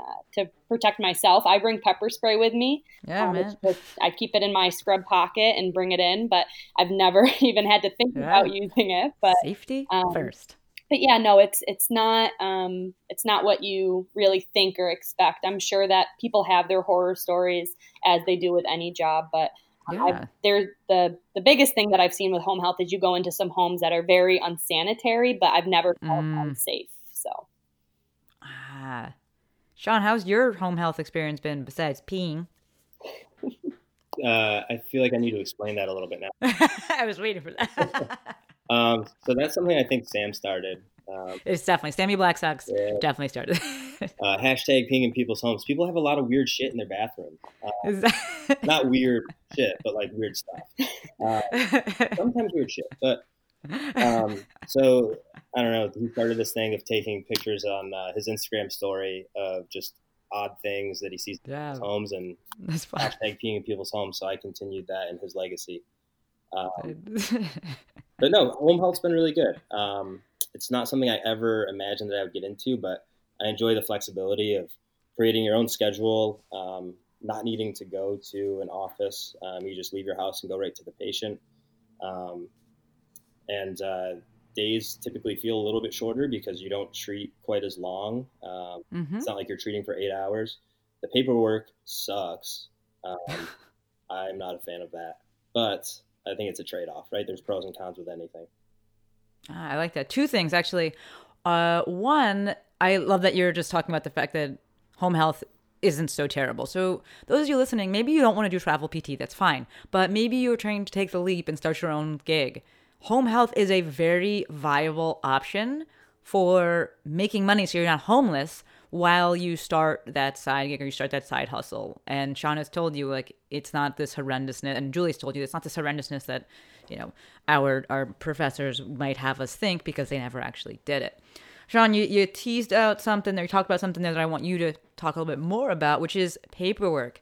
uh, to protect myself, I bring pepper spray with me. Yeah, Um, man. it's just- I keep it in my scrub pocket and bring it in, but I've never (laughs) even had to think Yeah. about using it. But Safety um, first. but yeah, no, it's it's not um, it's not what you really think or expect. I'm sure that people have their horror stories as they do with any job, but Yeah. There's the the biggest thing that I've seen with home health is you go into some homes that are very unsanitary, but I've never felt Mm. unsafe. So Ah. Sean, how's your home health experience been besides peeing? (laughs) Uh, I feel like I need to explain that a little bit now. (laughs) I was waiting for that. (laughs) Um, so that's something I think Sam started. Um, it's definitely Sammy Black Sox. Yeah. Definitely started. uh, hashtag peeing in people's homes. People have a lot of weird shit in their bathroom. Uh, that- not weird shit, but like weird stuff. Uh, sometimes weird shit. But um, so I don't know. He started this thing of taking pictures on uh, his Instagram story of just odd things that he sees in Yeah. homes and (laughs) That's hashtag peeing in people's homes. So I continued that in his legacy. Um, (laughs) but no, home health's been really good. Um, it's not something I ever imagined that I would get into, but I enjoy the flexibility of creating your own schedule, um, not needing to go to an office. Um, you just leave your house and go right to the patient. Um, and uh, days typically feel a little bit shorter because you don't treat quite as long. Um, Mhm. It's not like you're treating for eight hours. The paperwork sucks. Um, (laughs) I'm not a fan of that, but I think it's a trade off, right? There's pros and cons with anything. Ah, I like that. Two things actually. Uh, one, I love that you're just talking about the fact that home health isn't so terrible. So those of you listening, maybe you don't want to do travel PT. That's fine. But maybe you're trying to take the leap and start your own gig. Home health is a very viable option for making money so you're not homeless while you start that side gig or you start that side hustle. And Sean has told you like it's not this horrendousness and Julie's told you it's not this horrendousness that, you know, our our professors might have us think because they never actually did it. Sean, you, you teased out something there, you talked about something there that I want you to talk a little bit more about, which is paperwork.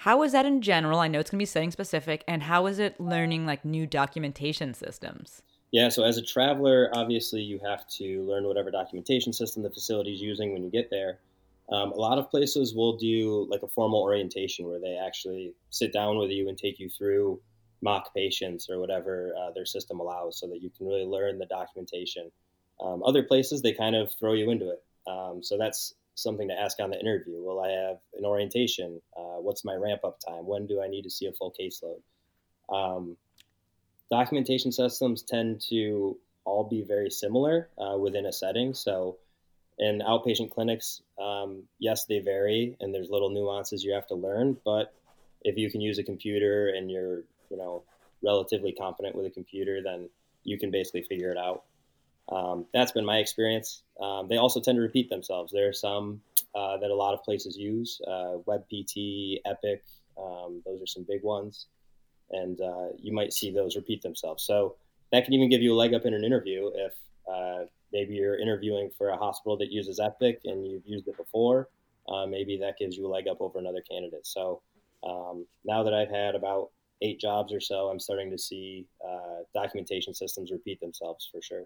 How is that in general? I know it's gonna be setting specific, and how is it learning like new documentation systems? Yeah, so as a traveler, obviously you have to learn whatever documentation system the facility is using when you get there. Um, a lot of places will do like a formal orientation where they actually sit down with you and take you through mock patients or whatever uh, their system allows so that you can really learn the documentation. Um, other places, they kind of throw you into it. Um, so that's something to ask on the interview. Will I have an orientation? Uh, what's my ramp up time? When do I need to see a full caseload? Um, documentation systems tend to all be very similar uh, within a setting. So in outpatient clinics, um, yes, they vary, and there's little nuances you have to learn. But if you can use a computer and you're, you know, relatively competent with a computer, then you can basically figure it out. Um, that's been my experience. Um, they also tend to repeat themselves. There are some uh, that a lot of places use, uh, WebPT, Epic. Um, those are some big ones, and uh, you might see those repeat themselves. So that can even give you a leg up in an interview if uh, maybe you're interviewing for a hospital that uses Epic and you've used it before. Uh, maybe that gives you a leg up over another candidate. So um, now that I've had about eight jobs or so, I'm starting to see uh, documentation systems repeat themselves for sure.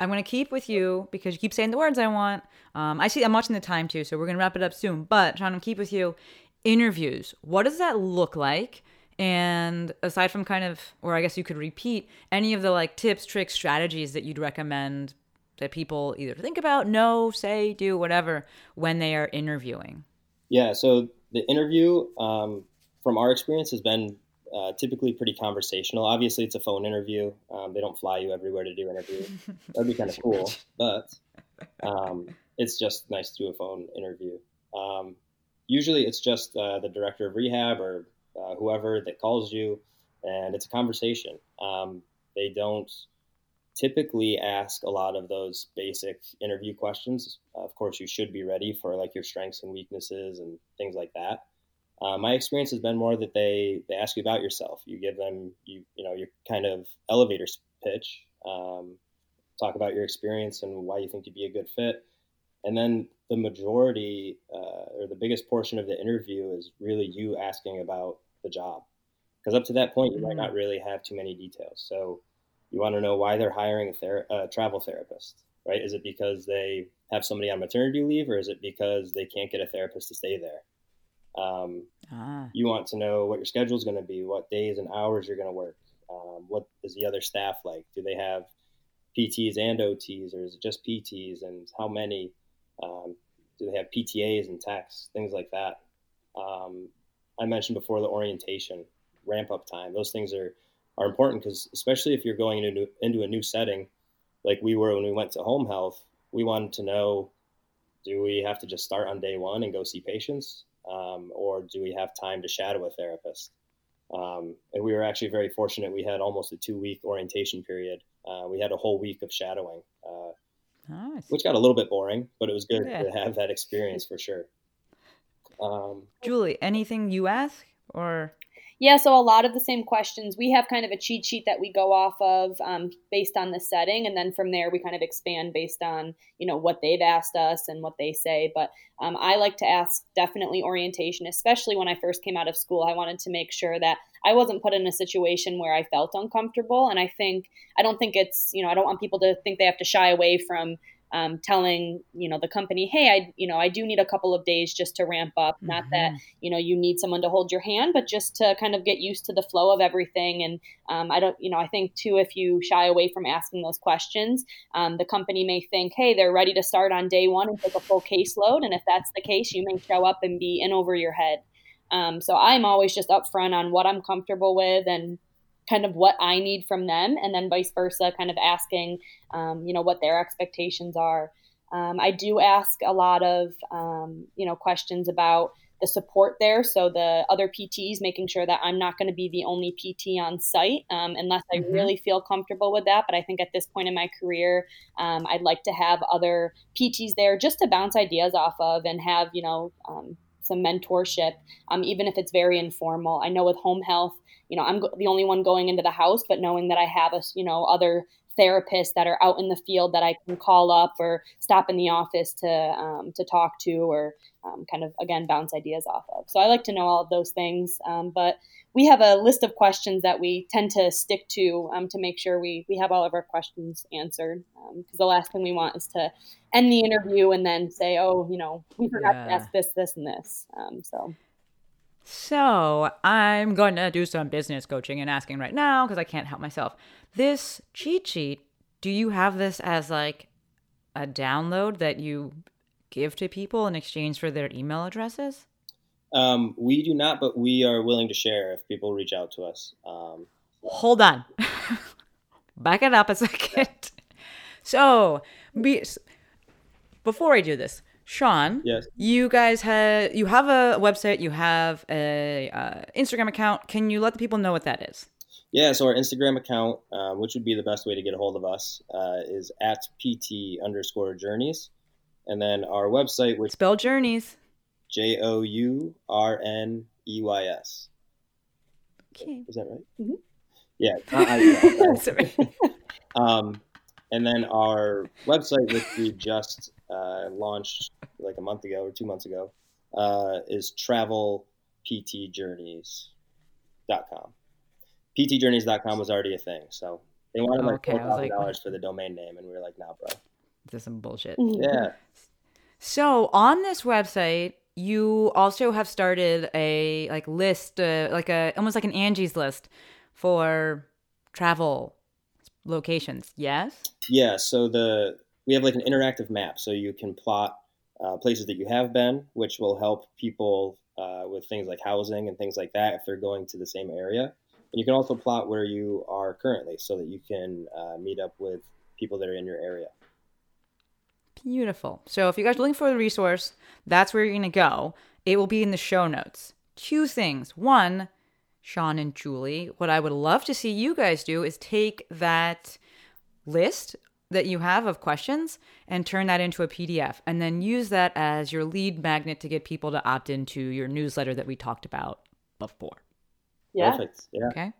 I'm to keep with you because you keep saying the words I want. Um, I see I'm watching the time too, so we're to wrap it up soon. But trying to keep with you, interviews. What does that look like? And aside from kind of, or I guess you could repeat any of the like tips, tricks, strategies that you'd recommend that people either think about, know, say, do, whatever when they are interviewing. Yeah. So the interview, um, from our experience, has been uh, typically pretty conversational. Obviously, it's a phone interview. Um, they don't fly you everywhere to do interviews. (laughs) That'd be kind of cool, but um, it's just nice to do a phone interview. Um, usually, it's just uh, the director of rehab or uh, whoever that calls you, and it's a conversation. Um, they don't typically ask a lot of those basic interview questions. of course, you should be ready for like your strengths and weaknesses and things like that. Uh, my experience has been more that they they ask you about yourself. You give them you you know your kind of elevator pitch, um, talk about your experience and why you think you'd be a good fit, and then the majority uh, or the biggest portion of the interview is really you asking about the job, because up to that point you might not mm. really have too many details. So you want to know why they're hiring a ther- uh, travel therapist, right? Is it because they have somebody on maternity leave, or is it because they can't get a therapist to stay there? Um, ah. You want to know what your schedule is going to be, what days and hours you're going to work. Um, what is the other staff like? Do they have PTs and OTs, or is it just PTs? And how many? Um, do they have PTAs and techs? Things like that. Um, I mentioned before the orientation, ramp up time. Those things are are important because especially if you're going into into a new setting, like we were when we went to home health, we wanted to know: do we have to just start on day one and go see patients? Um, or do we have time to shadow a therapist? Um, and we were actually very fortunate. We had almost a two week orientation period. Uh, we had a whole week of shadowing, uh, nice. which got a little bit boring, but it was good yeah. to have that experience for sure. Um, Julie, anything you ask or? Yeah, so a lot of the same questions. We have kind of a cheat sheet that we go off of um, based on the setting, and then from there we kind of expand based on you know what they've asked us and what they say. But um, I like to ask definitely orientation, especially when I first came out of school. I wanted to make sure that I wasn't put in a situation where I felt uncomfortable, and I think I don't think it's you know I don't want people to think they have to shy away from um, telling you know the company hey i you know i do need a couple of days just to ramp up mm-hmm. not that mm-hmm. you know you need someone to hold your hand but just to kind of get used to the flow of everything and um, i don't you know i think too if you shy away from asking those questions um, the company may think hey they're ready to start on day one and take a full caseload and if that's the case you may show up and be in over your head um, so i'm always just upfront on what i'm comfortable with and kind of what I need from them, and then vice versa, kind of asking, um, you know, what their expectations are. Um, I do ask a lot of, um, you know, questions about the support there. So the other PTs, making sure that I'm not going to be the only PT on site um, unless I mm-hmm. really feel comfortable with that. But I think at this point in my career, um, I'd like to have other PTs there just to bounce ideas off of and have, you know, um, some mentorship, um, even if it's very informal. I know with home health, you know, I'm the only one going into the house, but knowing that I have a, you know, other therapists that are out in the field that I can call up or stop in the office to um, to talk to or um, kind of again bounce ideas off of. So I like to know all of those things, um, but we have a list of questions that we tend to stick to um, to make sure we we have all of our questions answered. Because um, the last thing we want is to end the interview and then say, oh, you know, we forgot yeah. to ask this, this, and this. Um, so. So I'm going to do some business coaching and asking right now because I can't help myself. This cheat sheet, do you have this as like a download that you give to people in exchange for their email addresses? Um, we do not, but we are willing to share if people reach out to us. Um, Hold on. (laughs) Back it up a second. (laughs) So, be, before I do this, Sean, yes, you guys have you have a website, you have a uh, Instagram account. Can you let the people know what that is? Yeah, so our Instagram account, um, which would be the best way to get a hold of us, uh, is at pt underscore journeys, and then our website, which spell journeys, J O U R N E Y S. Okay, is that right? Mm-hmm. Yeah. (laughs) I, Sorry. um, and then our website, which we just uh, launched like a month ago or two months ago, uh, is travelptjourneys.com. ptjourneys.com was already a thing, so they wanted like four thousand like, dollars for the domain name, and we were like, "Nah, bro, this is some bullshit." Yeah. So on this website, you also have started a like list, uh, like a almost like an Angie's list for travel locations. Yes. Yeah. So the we have like an interactive map, so you can plot uh, places that you have been, which will help people uh, with things like housing and things like that if they're going to the same area. And you can also plot where you are currently, so that you can uh, meet up with people that are in your area. Beautiful. So if you guys are looking for the resource, that's where you're going to go. It will be in the show notes. Two things. One, Sean and Julie, what I would love to see you guys do is take that list that you have of questions and turn that into a PDF and then use that as your lead magnet to get people to opt into your newsletter that we talked about before. Yeah. Perfect. Yeah. Okay.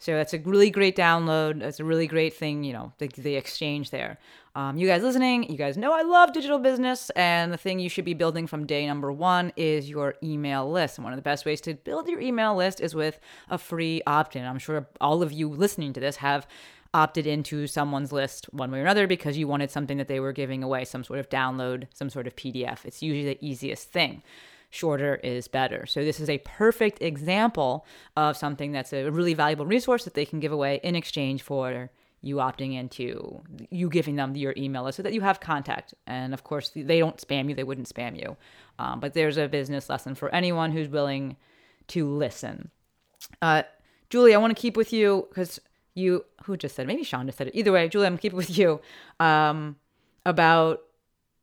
So that's a really great download. That's a really great thing, you know, the, the exchange there. Um, you guys listening, you guys know I love digital business, and the thing you should be building from day number one is your email list. And one of the best ways to build your email list is with a free opt in. I'm sure all of you listening to this have opted into someone's list one way or another because you wanted something that they were giving away, some sort of download, some sort of PDF. It's usually the easiest thing shorter is better. So this is a perfect example of something that's a really valuable resource that they can give away in exchange for you opting into you giving them your email list so that you have contact. And of course, they don't spam you; they wouldn't spam you. Um, but there's a business lesson for anyone who's willing to listen. Uh, Julie, I want to keep with you because you who just said maybe Sean just said it. Either way, Julie, I'm gonna keep with you um, about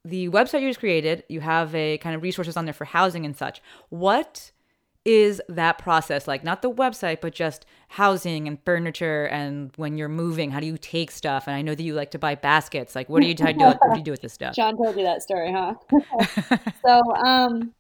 the website you just created, you have a kind of resources on there for housing and such. What is that process like? Not the website, but just housing and furniture and when you're moving, how do you take stuff? And I know that you like to buy baskets. Like, what do you do? What do you do with this stuff? (laughs) Sean told you that story, huh? (laughs) so, um,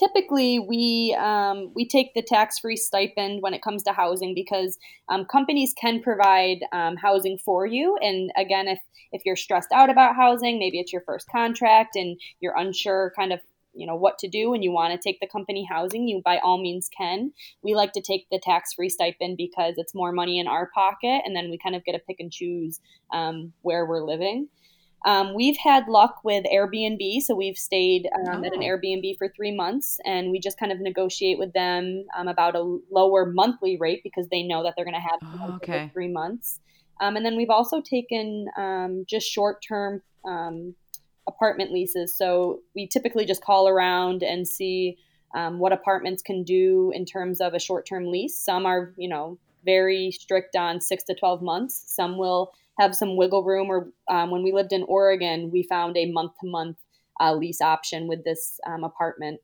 typically we um, we take the tax-free stipend when it comes to housing because um, companies can provide um, housing for you. And again if if you're stressed out about housing maybe it's your first contract and you're unsure kind of you know what to do and you want to take the company housing you by all means can. We like to take the tax-free stipend because it's more money in our pocket and then we kind of get to pick and choose um, where we're living um, we've had luck with Airbnb, so we've stayed um, oh. at an oh. Airbnb for three months, and we just kind of negotiate with them um, about a lower monthly rate because they know that they're going to have oh, okay. three months. Um, and then we've also taken um, just short-term um, apartment leases. So we typically just call around and see what apartments can do in terms of a short-term lease. Some are, you know, very strict on six to twelve months. Some will have some wiggle room. Or um, when we lived in Oregon, we found a month to month lease option with this um, apartment.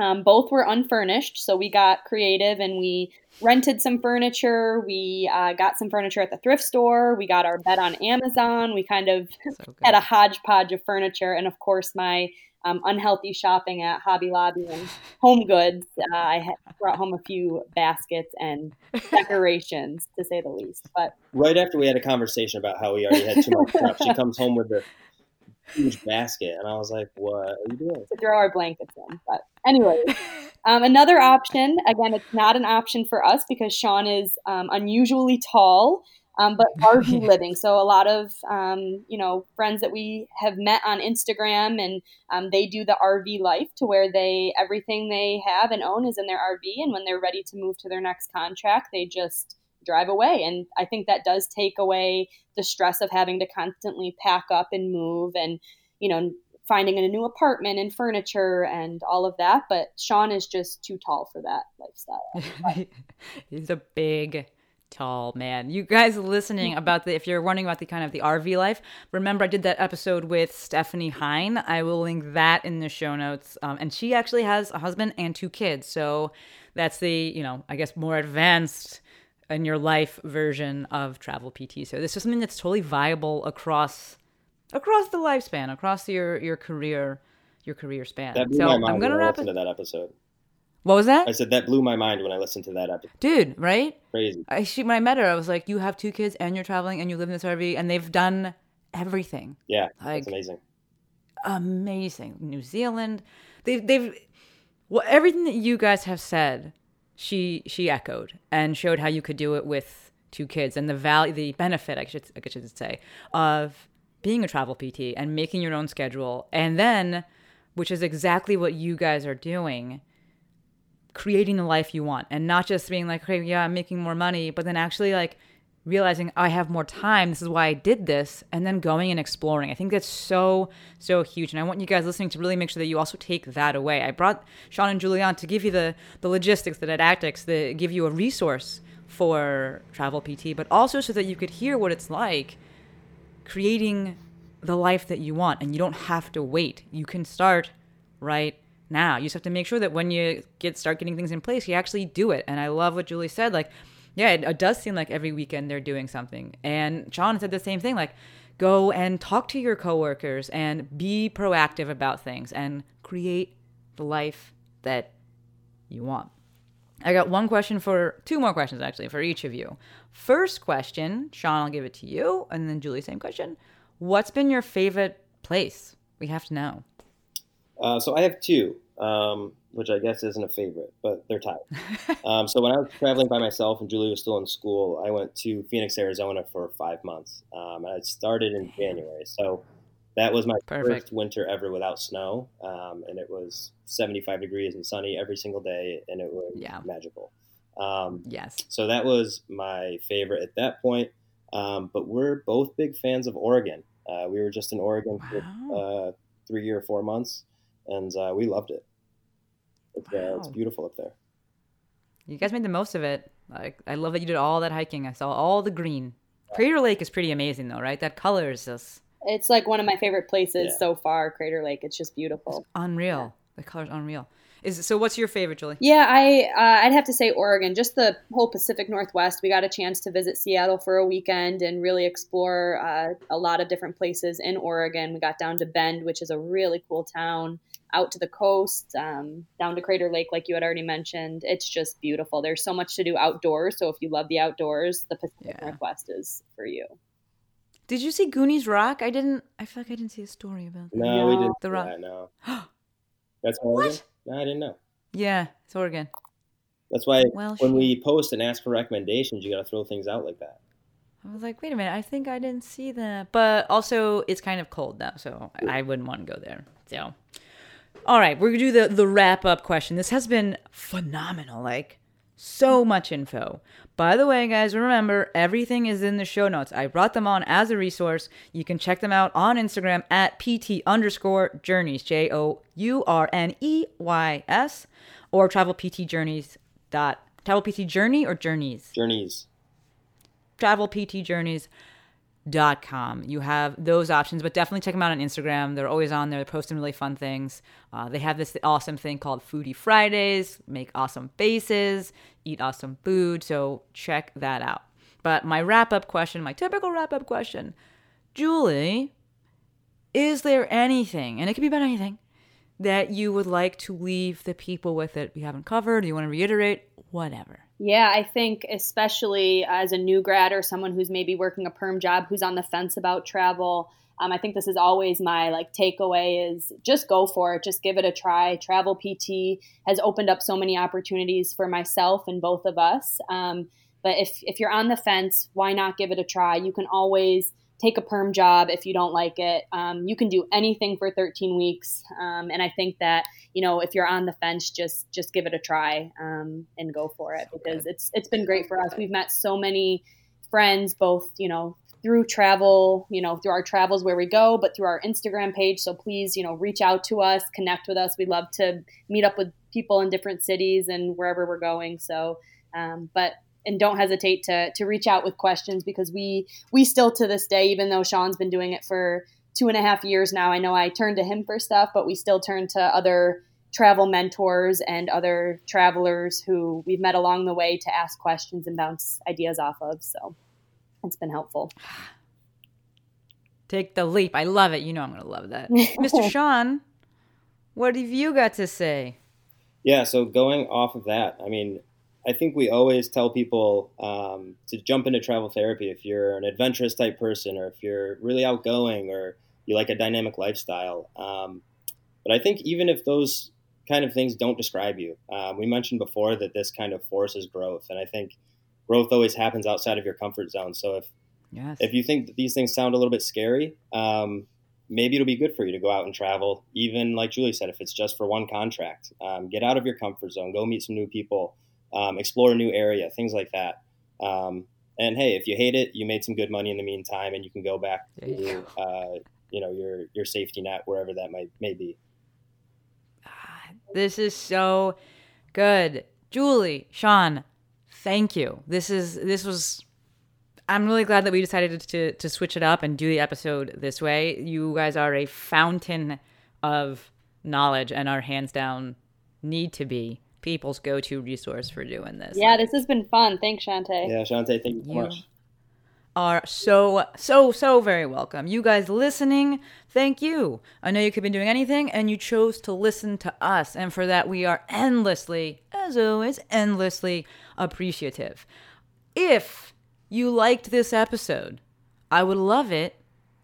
Um, both were unfurnished, so we got creative and we rented some furniture. We uh, got some furniture at the thrift store. We got our bed on Amazon. We kind of so had a hodgepodge of furniture, and of course, my um, unhealthy shopping at Hobby Lobby and Home Goods. Uh, I brought home a few baskets and decorations, to say the least. But right after we had a conversation about how we already had too much stuff, she comes home with a huge basket, and I was like, "What are you doing?" To throw our blankets in. But anyway, um, another option. Again, it's not an option for us because Sean is um, unusually tall um, but (laughs) RV living. So a lot of um, you know friends that we have met on Instagram, and um, they do the RV life to where they everything they have and own is in their RV, and when they're ready to move to their next contract, they just drive away. And I think that does take away the stress of having to constantly pack up and move, and you know finding a new apartment and furniture and all of that. But Sean is just too tall for that lifestyle. (laughs) He's a big tall man. You guys listening about the if you're wondering about the kind of the RV life, remember I did that episode with Stephanie Hine. I will link that in the show notes. Um, and she actually has a husband and two kids, so that's the you know I guess more advanced in your life version of travel PT. So this is something that's totally viable across across the lifespan, across your your career your career span. That so I'm gonna when wrap listened it. to that episode. What was that? I said that blew my mind when I listened to that episode. Dude, right? Crazy. I she when I met her, I was like, "You have two kids and you're traveling and you live in this RV and they've done everything. Yeah, Like- that's amazing. Amazing. New Zealand, they've they've well everything that you guys have said, she she echoed and showed how you could do it with two kids and the value, the benefit, I should I guess I should say, of being a travel PT and making your own schedule, and then, which is exactly what you guys are doing creating the life you want and not just being like, okay, yeah, I'm making more money, but then actually like realizing I have more time. This is why I did this. And then going and exploring. I think that's so, so huge. And I want you guys listening to really make sure that you also take that away. I brought Sean and Julian to give you the, the logistics, the didactics, the give you a resource for travel PT, but also so that you could hear what it's like creating the life that you want and you don't have to wait. You can start right now. You just have to make sure that when you get start getting things in place, you actually do it. And I love what Julie said. Like, yeah, it, it does seem like every weekend they're doing something. And Sean said the same thing. Like, go and talk to your coworkers and be proactive about things and create the life that you want. I got one question for two more questions actually for each of you. First question, Sean, I'll give it to you, and then Julie, same question. What's been your favorite place? We have to know. Uh, so I have two, um, which I guess isn't a favorite, but they're tied. (laughs) um, so when I was traveling by myself and Julie was still in school, I went to Phoenix, Arizona for five months. Um, and I started in January, so that was my Perfect. first winter ever without snow, um, and it was 75 degrees and sunny every single day, and it was Yeah. magical. Um, Yes. so that was my favorite at that point. Um, but we're both big fans of Oregon. Uh, we were just in Oregon for uh, three or four months, and uh, we loved it. It's, uh, it's beautiful up there. You guys made the most of it. Like I love that you did all that hiking. I saw all the green. Crater Lake is pretty amazing though, right? That color is just It's like one of my favorite places Yeah. so far, Crater Lake. It's just beautiful. unreal. The color's unreal. Is so what's your favorite, Julie? Yeah, I uh, I'd have to say Oregon. Just the whole Pacific Northwest. We got a chance to visit Seattle for a weekend and really explore uh, a lot of different places in Oregon. We got down to Bend, which is a really cool town, out to the coast, um, down to Crater Lake, like you had already mentioned. It's just beautiful. There's so much to do outdoors. So if you love the outdoors, the Pacific Yeah. Northwest is for you. Did you see Goonies Rock? I didn't I feel like I didn't see a story about that. No, we didn't. The do rock. that, (gasps) no. That's Oregon. No, I didn't know. Yeah, it's Oregon. That's why Well, when shit. we post and ask for recommendations, you got to throw things out like that. I was like, wait a minute, I think I didn't see that. But also, it's kind of cold now, so I I wouldn't want to go there. So, all right, we're gonna do the the wrap up question. This has been phenomenal, like so much info. By the way, guys, remember everything is in the show notes. I brought them on as a resource. You can check them out on Instagram at pt underscore journeys j o u r n e y s or travel pt journeys dot travel pt journey or journeys Journeys. travelptjourneys.com. You have those options, but definitely check them out on Instagram. They're always on there, They're posting really fun things. Uh, they have this awesome thing called Foodie Fridays, make awesome faces, eat awesome food. So check that out. But my wrap up question, my typical wrap up question Julie, is there anything, and it could be about anything, that you would like to leave the people with that we haven't covered? You want to reiterate? Whatever. Yeah, I think especially as a new grad or someone who's maybe working a perm job who's on the fence about travel, um, I think this is always my like takeaway is just go for it, just give it a try. Travel PT has opened up so many opportunities for myself and both of us. Um, but if if you're on the fence, why not give it a try? You can always take a perm job if you don't like it. Um, you can do anything for 13 weeks, um, and I think that you know if you're on the fence, just just give it a try um, and go for it because it's it's been great for us. We've met so many friends, both you know through travel, you know through our travels where we go, but through our Instagram page. So please, you know, reach out to us, connect with us. We love to meet up with people in different cities and wherever we're going. So, um, but and don't hesitate to to reach out with questions because we we still to this day, even though Sean's been doing it for two and a half years now, I know I turn to him for stuff, but we still turn to other travel mentors and other travelers who we've met along the way to ask questions and bounce ideas off of. So it's been helpful. (sighs) Take the leap. I love it. You know I'm going to love that. (laughs) Mr. Sean, what have you got to say? Yeah, so going off of that, I mean, I think we always tell people um, to jump into travel therapy if you're an adventurous type person or if you're really outgoing or you like a dynamic lifestyle. Um, but I think even if those kind of things don't describe you, um, we mentioned before that this kind of forces growth. And I think growth always happens outside of your comfort zone. So if Yes. If you think that these things sound a little bit scary, um, maybe it'll be good for you to go out and travel. Even like Julie said, if it's just for one contract, um, get out of your comfort zone, go meet some new people, um, explore a new area, things like that. Um, and hey, if you hate it, you made some good money in the meantime, and you can go back to uh, you know your your safety net wherever that might may be. Ah, this is so good, Julie, Sean. Thank you. This is this was I'm really glad that we decided to to switch it up and do the episode this way. You guys are a fountain of knowledge and are hands down need to be people's go-to resource for doing this. Yeah, this has been fun. Thanks, Shantae. Yeah, Shantae, thank you so you much. Are so so so very welcome. You guys listening, thank you. I know you could be doing anything and you chose to listen to us, and for that we are endlessly, as always, endlessly appreciative. If you liked this episode, I would love it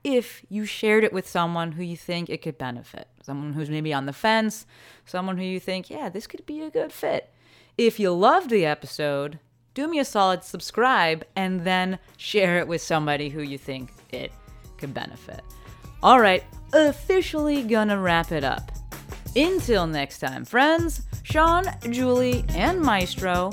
if you shared it with someone who you think it could benefit. Someone who's maybe on the fence, someone who you think, yeah, this could be a good fit. If you loved the episode, do me a solid subscribe and then share it with somebody who you think it could benefit. All right, officially gonna wrap it up. Until next time, friends, Sean, Julie, and Maestro